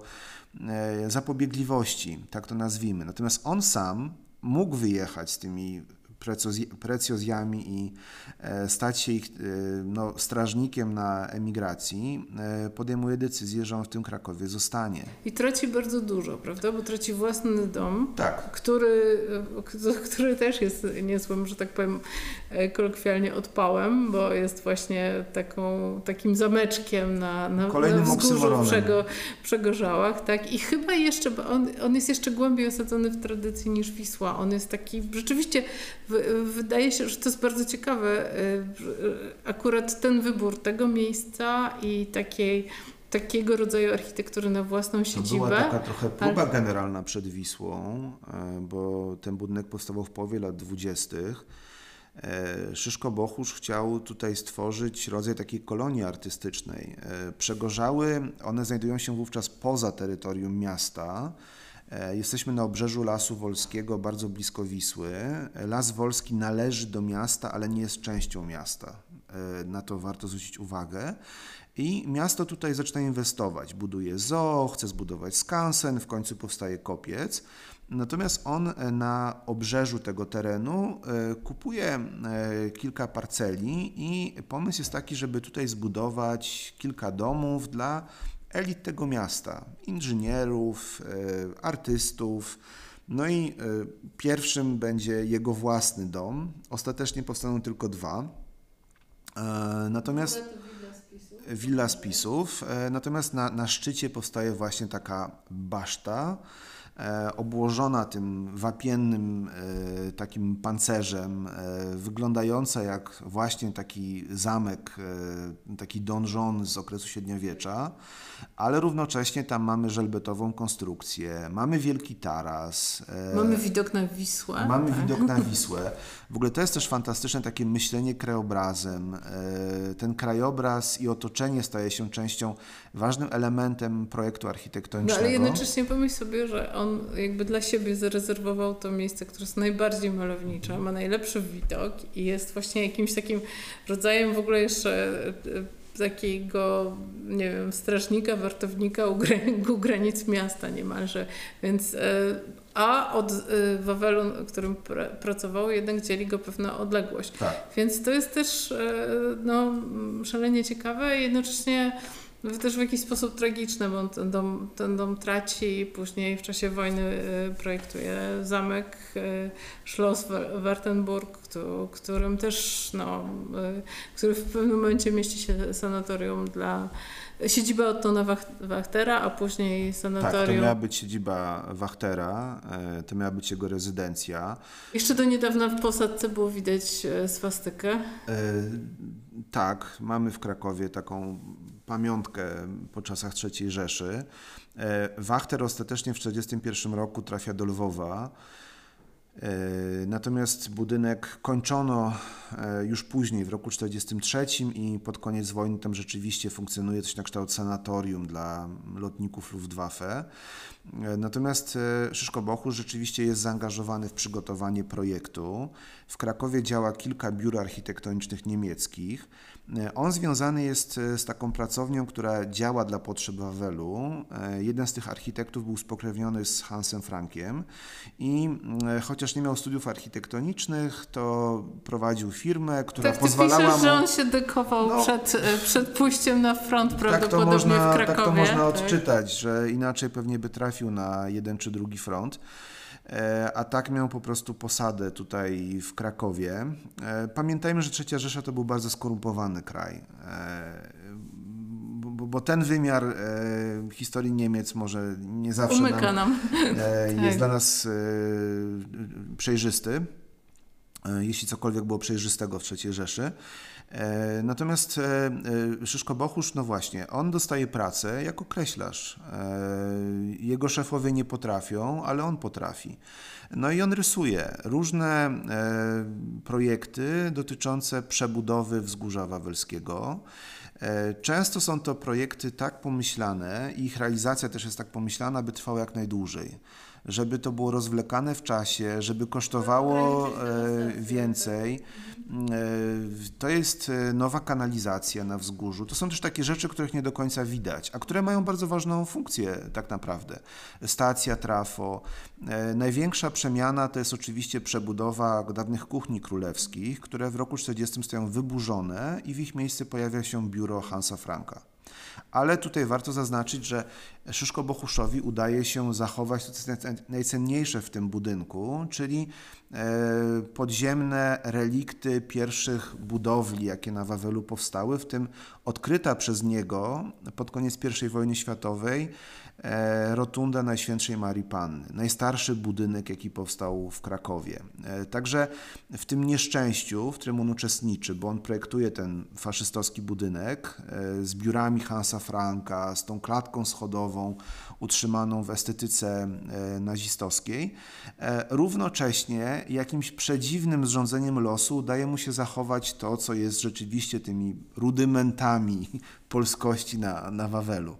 zapobiegliwości, tak to nazwijmy. Natomiast on sam mógł wyjechać z tymi precjozjami i e, stać się ich e, no, strażnikiem na emigracji, e, podejmuje decyzję, że on w tym Krakowie zostanie. I traci bardzo dużo, prawda? Bo traci własny dom, Tak. który, który też jest niezłym, że tak powiem, kolokwialnie odpałem, bo jest właśnie taką, takim zameczkiem na, na, Kolejnym na wzgórzu przego, przegorzałach. Tak? I chyba jeszcze, bo on, on jest jeszcze głębiej osadzony w tradycji niż Wisła. On jest taki, rzeczywiście w, wydaje się, że to jest bardzo ciekawe, e, akurat ten wybór tego miejsca i takiej takiego rodzaju architektury na własną To siedzibę. była taka trochę próba generalna przed Wisłą, e, bo ten budynek powstawał w połowie lat dwudziestych. E, Szyszko Bochusz chciał tutaj stworzyć rodzaj takiej kolonii artystycznej. E, Przegorzały, one znajdują się wówczas poza terytorium miasta. E, Jesteśmy na obrzeżu Lasu Wolskiego, bardzo blisko Wisły. E, Las Wolski należy do miasta, ale nie jest częścią miasta. E, Na to warto zwrócić uwagę. I miasto tutaj zaczyna inwestować. Buduje zoo, chce zbudować skansen, w końcu powstaje kopiec. Natomiast on na obrzeżu tego terenu kupuje kilka parceli i pomysł jest taki, żeby tutaj zbudować kilka domów dla elit tego miasta, inżynierów, e, artystów. No i e, pierwszym będzie jego własny dom. Ostatecznie powstaną tylko dwa. E, Natomiast willa spisów, natomiast na, na szczycie powstaje właśnie taka baszta, obłożona tym wapiennym e, takim pancerzem, e, wyglądająca jak właśnie taki zamek, e, taki donżon z okresu średniowiecza, ale równocześnie tam mamy żelbetową konstrukcję, mamy wielki taras. e, Mamy widok na Wisłę. Mamy tak. widok na Wisłę. W ogóle to jest też fantastyczne takie myślenie krajobrazem. E, Ten krajobraz i otoczenie staje się częścią, ważnym elementem projektu No architektonicznego. ale jednocześnie pomyśl sobie, że on jakby dla siebie zarezerwował to miejsce, które jest najbardziej malownicze, ma najlepszy widok i jest właśnie jakimś takim rodzajem w ogóle jeszcze e, takiego, nie wiem, strażnika, wartownika u, u granic miasta niemalże. Więc e, a od e, Wawelu, którym pra, pracował, jednak dzieli go pewna odległość. Tak. Więc to jest też e, no, szalenie ciekawe i jednocześnie też w jakiś sposób tragiczne, bo ten dom, ten dom traci i później w czasie wojny e, projektuje zamek e, Schloss Wa- Wartenburg, któ- którym też, no, e, który w pewnym momencie mieści się sanatorium dla siedziba Ottona Wach- Wachtera, a później Tak, to sanatorium. miała być siedziba Wachtera, to miała być jego rezydencja. Jeszcze do niedawna w posadce było widać swastykę. E, Tak, mamy w Krakowie taką pamiątkę po czasach III Rzeszy. E, Wachter ostatecznie w 1941 roku trafia do Lwowa. E, Natomiast budynek kończono e, już później, w roku 1943 i pod koniec wojny tam rzeczywiście funkcjonuje coś na kształt sanatorium dla lotników Luftwaffe. Natomiast Szyszko Bochusz rzeczywiście jest zaangażowany w przygotowanie projektu. W Krakowie działa kilka biur architektonicznych niemieckich. E, On związany jest e, z taką pracownią, która działa dla potrzeb Wawelu. E, Jeden z tych architektów był spokrewniony z Hansem Frankiem i e, chociaż nie miał studiów architektonicznych, to prowadził firmę, która Tak, pozwalała piszesz, mu... że on się dekował No. przed, przed pójściem na front Tak prawdopodobnie można, w Krakowie. tak to można tak. odczytać, że inaczej pewnie by trafił na jeden czy drugi front. E, A tak miał po prostu posadę tutaj w Krakowie. E, Pamiętajmy, że Trzecia Rzesza to był bardzo skorumpowany kraj. E, Bo, bo ten wymiar historii Niemiec może nie zawsze Umyka nam, jest Tak. dla nas przejrzysty, jeśli cokolwiek było przejrzystego w III Rzeszy. E, Natomiast e, e, Szyszko Bochusz, no właśnie, on dostaje pracę jako kreślarz. E, Jego szefowie nie potrafią, ale on potrafi. No i on rysuje różne e, projekty dotyczące przebudowy wzgórza wawelskiego. E, Często są to projekty tak pomyślane i ich realizacja też jest tak pomyślana, by trwała jak najdłużej. Żeby to było rozwlekane w czasie, żeby kosztowało e, więcej. E, To jest e, nowa kanalizacja na wzgórzu. To są też takie rzeczy, których nie do końca widać, a które mają bardzo ważną funkcję tak naprawdę. Stacja trafo. E, Największa przemiana to jest oczywiście przebudowa dawnych kuchni królewskich, które w roku 40 stoją wyburzone i w ich miejsce pojawia się biuro Hansa Franka. Ale tutaj warto zaznaczyć, że Szyszko Bochuszowi udaje się zachować to, co jest naj- najcenniejsze w tym budynku, czyli e, podziemne relikty pierwszych budowli, jakie na Wawelu powstały, w tym odkryta przez niego pod koniec I wojny światowej rotunda Najświętszej Marii Panny, najstarszy budynek, jaki powstał w Krakowie. E, Także w tym nieszczęściu, w którym on uczestniczy, bo on projektuje ten faszystowski budynek e, z biurami Hansa Franka, z tą klatką schodową utrzymaną w estetyce e, nazistowskiej, e, równocześnie jakimś przedziwnym zrządzeniem losu udaje mu się zachować to, co jest rzeczywiście tymi rudymentami polskości na, na Wawelu.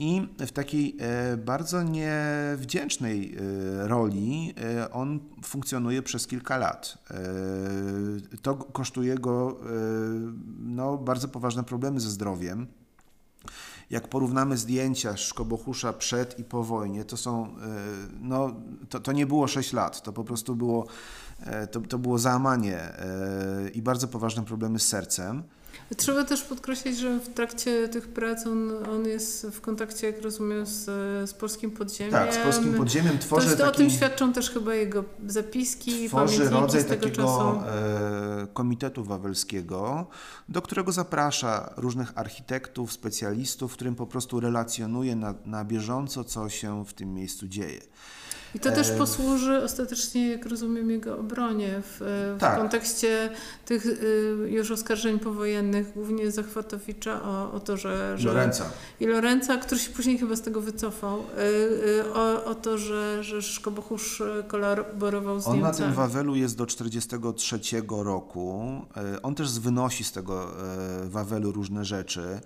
I w takiej e, bardzo niewdzięcznej e, roli e, on funkcjonuje przez kilka lat. To kosztuje go no, bardzo poważne problemy ze zdrowiem. Jak porównamy zdjęcia Szkobochusza przed i po wojnie, to są, no, to, to nie było 6 lat, to po prostu było, to, to było załamanie i bardzo poważne problemy z sercem. Trzeba też podkreślić, że w trakcie tych prac on, on jest w kontakcie, jak rozumiem, z, z polskim podziemiem. Tak, z polskim podziemiem tworzy to, jest, taki... O tym świadczą też chyba jego zapiski, tworzy pamiętniki rodzaj z tego takiego czasu. e, Komitetu Wawelskiego, do którego zaprasza różnych architektów, specjalistów, którym po prostu relacjonuje na, na bieżąco, co się w tym miejscu dzieje. I to też posłuży ostatecznie, jak rozumiem, jego obronie w, w Tak. kontekście tych y, już oskarżeń powojennych, głównie Zachwatowicza o, o to, że, że Lorenza. i Lorenza, który się później chyba z tego wycofał, o, o to, że, że Szkobochusz y, kolaborował z On na Niemcami. tym Wawelu jest do 1943 roku. E, On też wynosi z tego e, Wawelu różne rzeczy.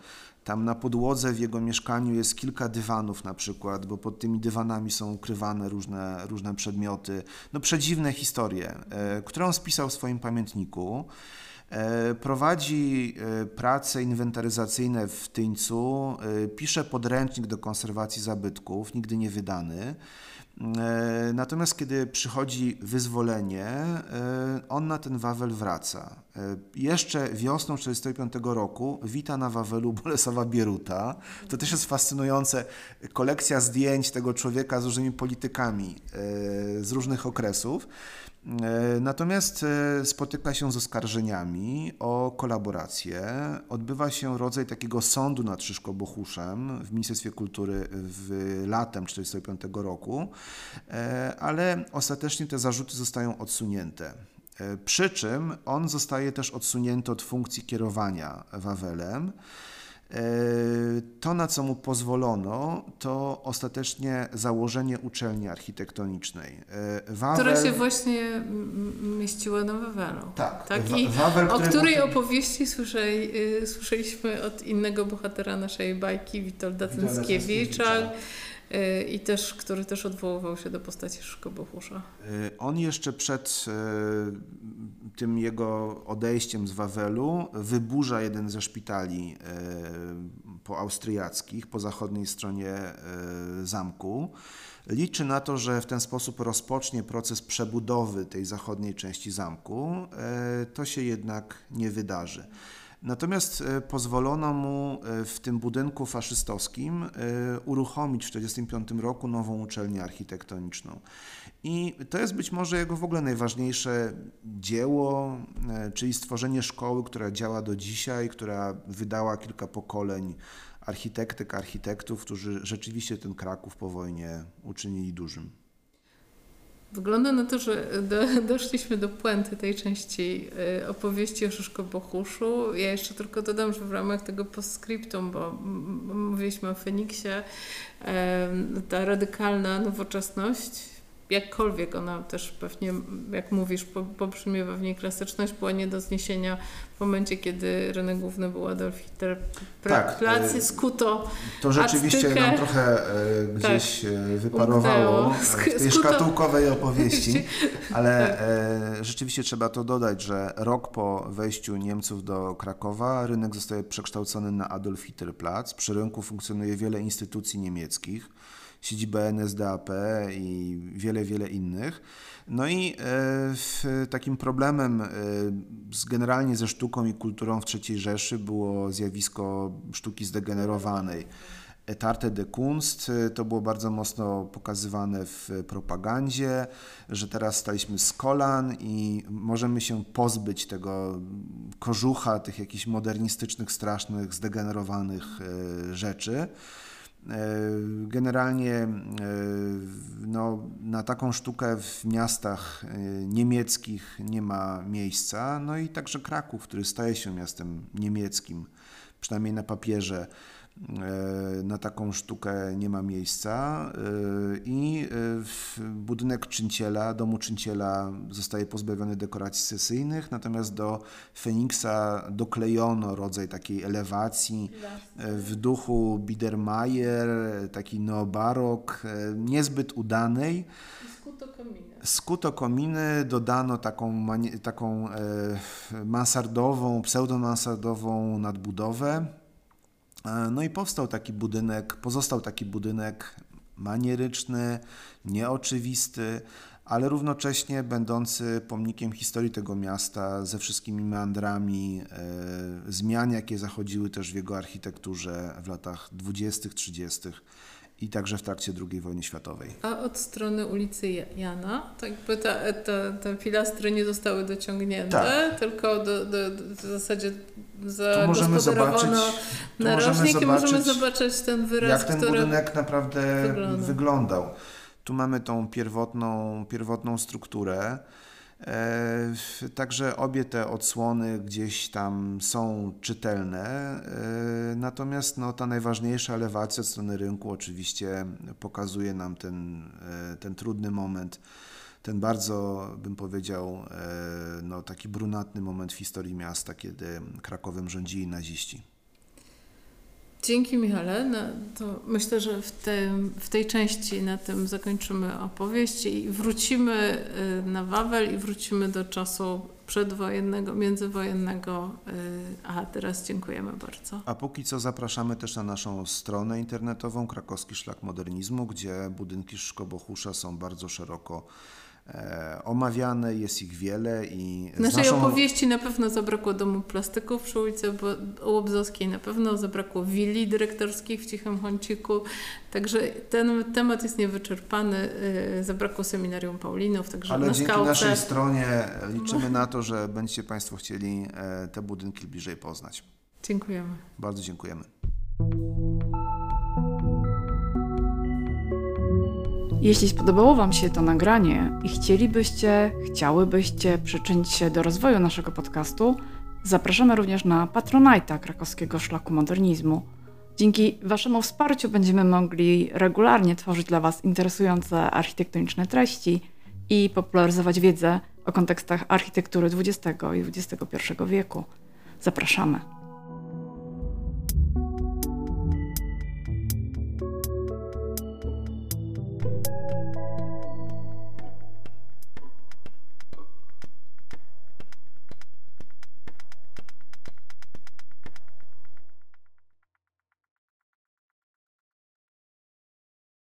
Tam na podłodze w jego mieszkaniu jest kilka dywanów na przykład, bo pod tymi dywanami są ukrywane różne, różne przedmioty. No przedziwne historie, e, które on spisał w swoim pamiętniku. E, Prowadzi e, prace inwentaryzacyjne w Tyńcu, pisze podręcznik do konserwacji zabytków, nigdy nie wydany. E, Natomiast kiedy przychodzi wyzwolenie, e, on na ten Wawel wraca. E, Jeszcze wiosną 1945 roku wita na Wawelu Bolesława Bieruta. To też jest fascynujące. Kolekcja zdjęć tego człowieka z różnymi politykami z różnych okresów. E, Natomiast e, spotyka się z oskarżeniami o kolaborację. Odbywa się rodzaj takiego sądu nad Szyszko-Bochuszem w Ministerstwie Kultury w latem 1945 roku, e, ale ostatecznie te zarzuty zostają odsunięte. Przy czym on zostaje też odsunięty od funkcji kierowania Wawelem. E, To, na co mu pozwolono, to ostatecznie założenie uczelni architektonicznej. E, Wawel... Która się właśnie mieściła na Wawelu. Tak, tak? I Wawel, o której był- opowieści słyszeli, y, słyszeliśmy od innego bohatera naszej bajki, Witolda Cęckiewicza, y, i też, który też odwoływał się do postaci Szkobochusza. Y, On jeszcze przed tym jego odejściem z Wawelu wyburza jeden ze szpitali y, poaustriackich po zachodniej stronie y, zamku. Liczy na to, że w ten sposób rozpocznie proces przebudowy tej zachodniej części zamku. Y, To się jednak nie wydarzy. Natomiast e, pozwolono mu e, w tym budynku faszystowskim e, uruchomić w 1945 roku nową uczelnię architektoniczną. I to jest być może jego w ogóle najważniejsze dzieło, czyli stworzenie szkoły, która działa do dzisiaj, która wydała kilka pokoleń architektek, architektów, którzy rzeczywiście ten Kraków po wojnie uczynili dużym. Wygląda na to, że do, doszliśmy do puenty tej części y, opowieści o Szyszko-Bochuszu. Ja jeszcze tylko dodam, że w ramach tego postscriptum, bo mówiliśmy o Feniksie, ta radykalna nowoczesność, jakkolwiek ona też pewnie, jak mówisz, po- pobrzmiewa w niej klasyczność, była nie do zniesienia w momencie, kiedy rynek główny był Adolf Hitler. Tak, Plac y, skuto To rzeczywiście Aztekę- nam trochę e, gdzieś e, wyparowało Umknęło. e, w tej Skuto- szkatułkowej opowieści, ale Tak. e, rzeczywiście trzeba to dodać, że rok po wejściu Niemców do Krakowa rynek zostaje przekształcony na Adolf Hitler Platz. Przy rynku funkcjonuje wiele instytucji niemieckich, siedziba NSDAP i wiele, wiele innych. No i e, takim problemem e, z, generalnie ze sztuką i kulturą w III Rzeszy było zjawisko sztuki zdegenerowanej. Etarte de Kunst e, to było bardzo mocno pokazywane w propagandzie, że teraz staliśmy z kolan i możemy się pozbyć tego kożucha, tych jakichś modernistycznych, strasznych, zdegenerowanych e, rzeczy. E, Generalnie e, no, na taką sztukę w miastach e, niemieckich nie ma miejsca. No i także Kraków, który staje się miastem niemieckim, przynajmniej na papierze, na taką sztukę nie ma miejsca. e, I e, budynek Czynciela, domu Czynciela zostaje pozbawiony dekoracji sesyjnych, natomiast do Feniksa doklejono rodzaj takiej elewacji e, w duchu Biedermeier, taki neobarok, e, niezbyt udanej. skuto kominy. Dodano taką, taką e, mansardową, pseudomansardową nadbudowę. E, No i powstał taki budynek, pozostał taki budynek manieryczny, nieoczywisty, ale równocześnie będący pomnikiem historii tego miasta ze wszystkimi meandrami e, zmian, jakie zachodziły też w jego architekturze w latach 20., 30. i także w trakcie II wojny światowej. A od strony ulicy Ja- Jana, tak ta, ta, te pilastry nie zostały dociągnięte, Tak. tylko do, do, do, w zasadzie zagospodarowano narożnik i możemy zobaczyć, zobaczyć ten wyraz, jak ten który... budynek naprawdę wygląda. wyglądał. Tu mamy tą pierwotną, pierwotną strukturę. E, Także obie te odsłony gdzieś tam są czytelne, e, natomiast no, ta najważniejsza elewacja od strony rynku oczywiście pokazuje nam ten, e, ten trudny moment, ten bardzo, bym powiedział, no, taki brunatny moment w historii miasta, kiedy Krakowem rządzili naziści. Dzięki Michale. No, to myślę, że w, tym, w tej części na tym zakończymy opowieść i wrócimy y, na Wawel i wrócimy do czasu przedwojennego, międzywojennego. y, A teraz dziękujemy bardzo. A póki co zapraszamy też na naszą stronę internetową Krakowski Szlak Modernizmu, gdzie budynki Szkobochusza są bardzo szeroko omawiane, jest ich wiele i W z naszej naszą, opowieści na pewno zabrakło domu plastyków przy ulicy Łobzowskiej, na pewno zabrakło willi dyrektorskich w Cichym Chąciku, także ten temat jest niewyczerpany. y, Zabrakło seminarium Paulinów, także ale na dzięki skałce. naszej stronie liczymy na to, że będziecie Państwo chcieli e, te budynki bliżej poznać. Dziękujemy. Bardzo dziękujemy. Jeśli spodobało Wam się to nagranie i chcielibyście, chciałybyście przyczynić się do rozwoju naszego podcastu, zapraszamy również na Patronite'a Krakowskiego Szlaku Modernizmu. Dzięki Waszemu wsparciu będziemy mogli regularnie tworzyć dla Was interesujące architektoniczne treści i popularyzować wiedzę o kontekstach architektury XX i XXI wieku. Zapraszamy.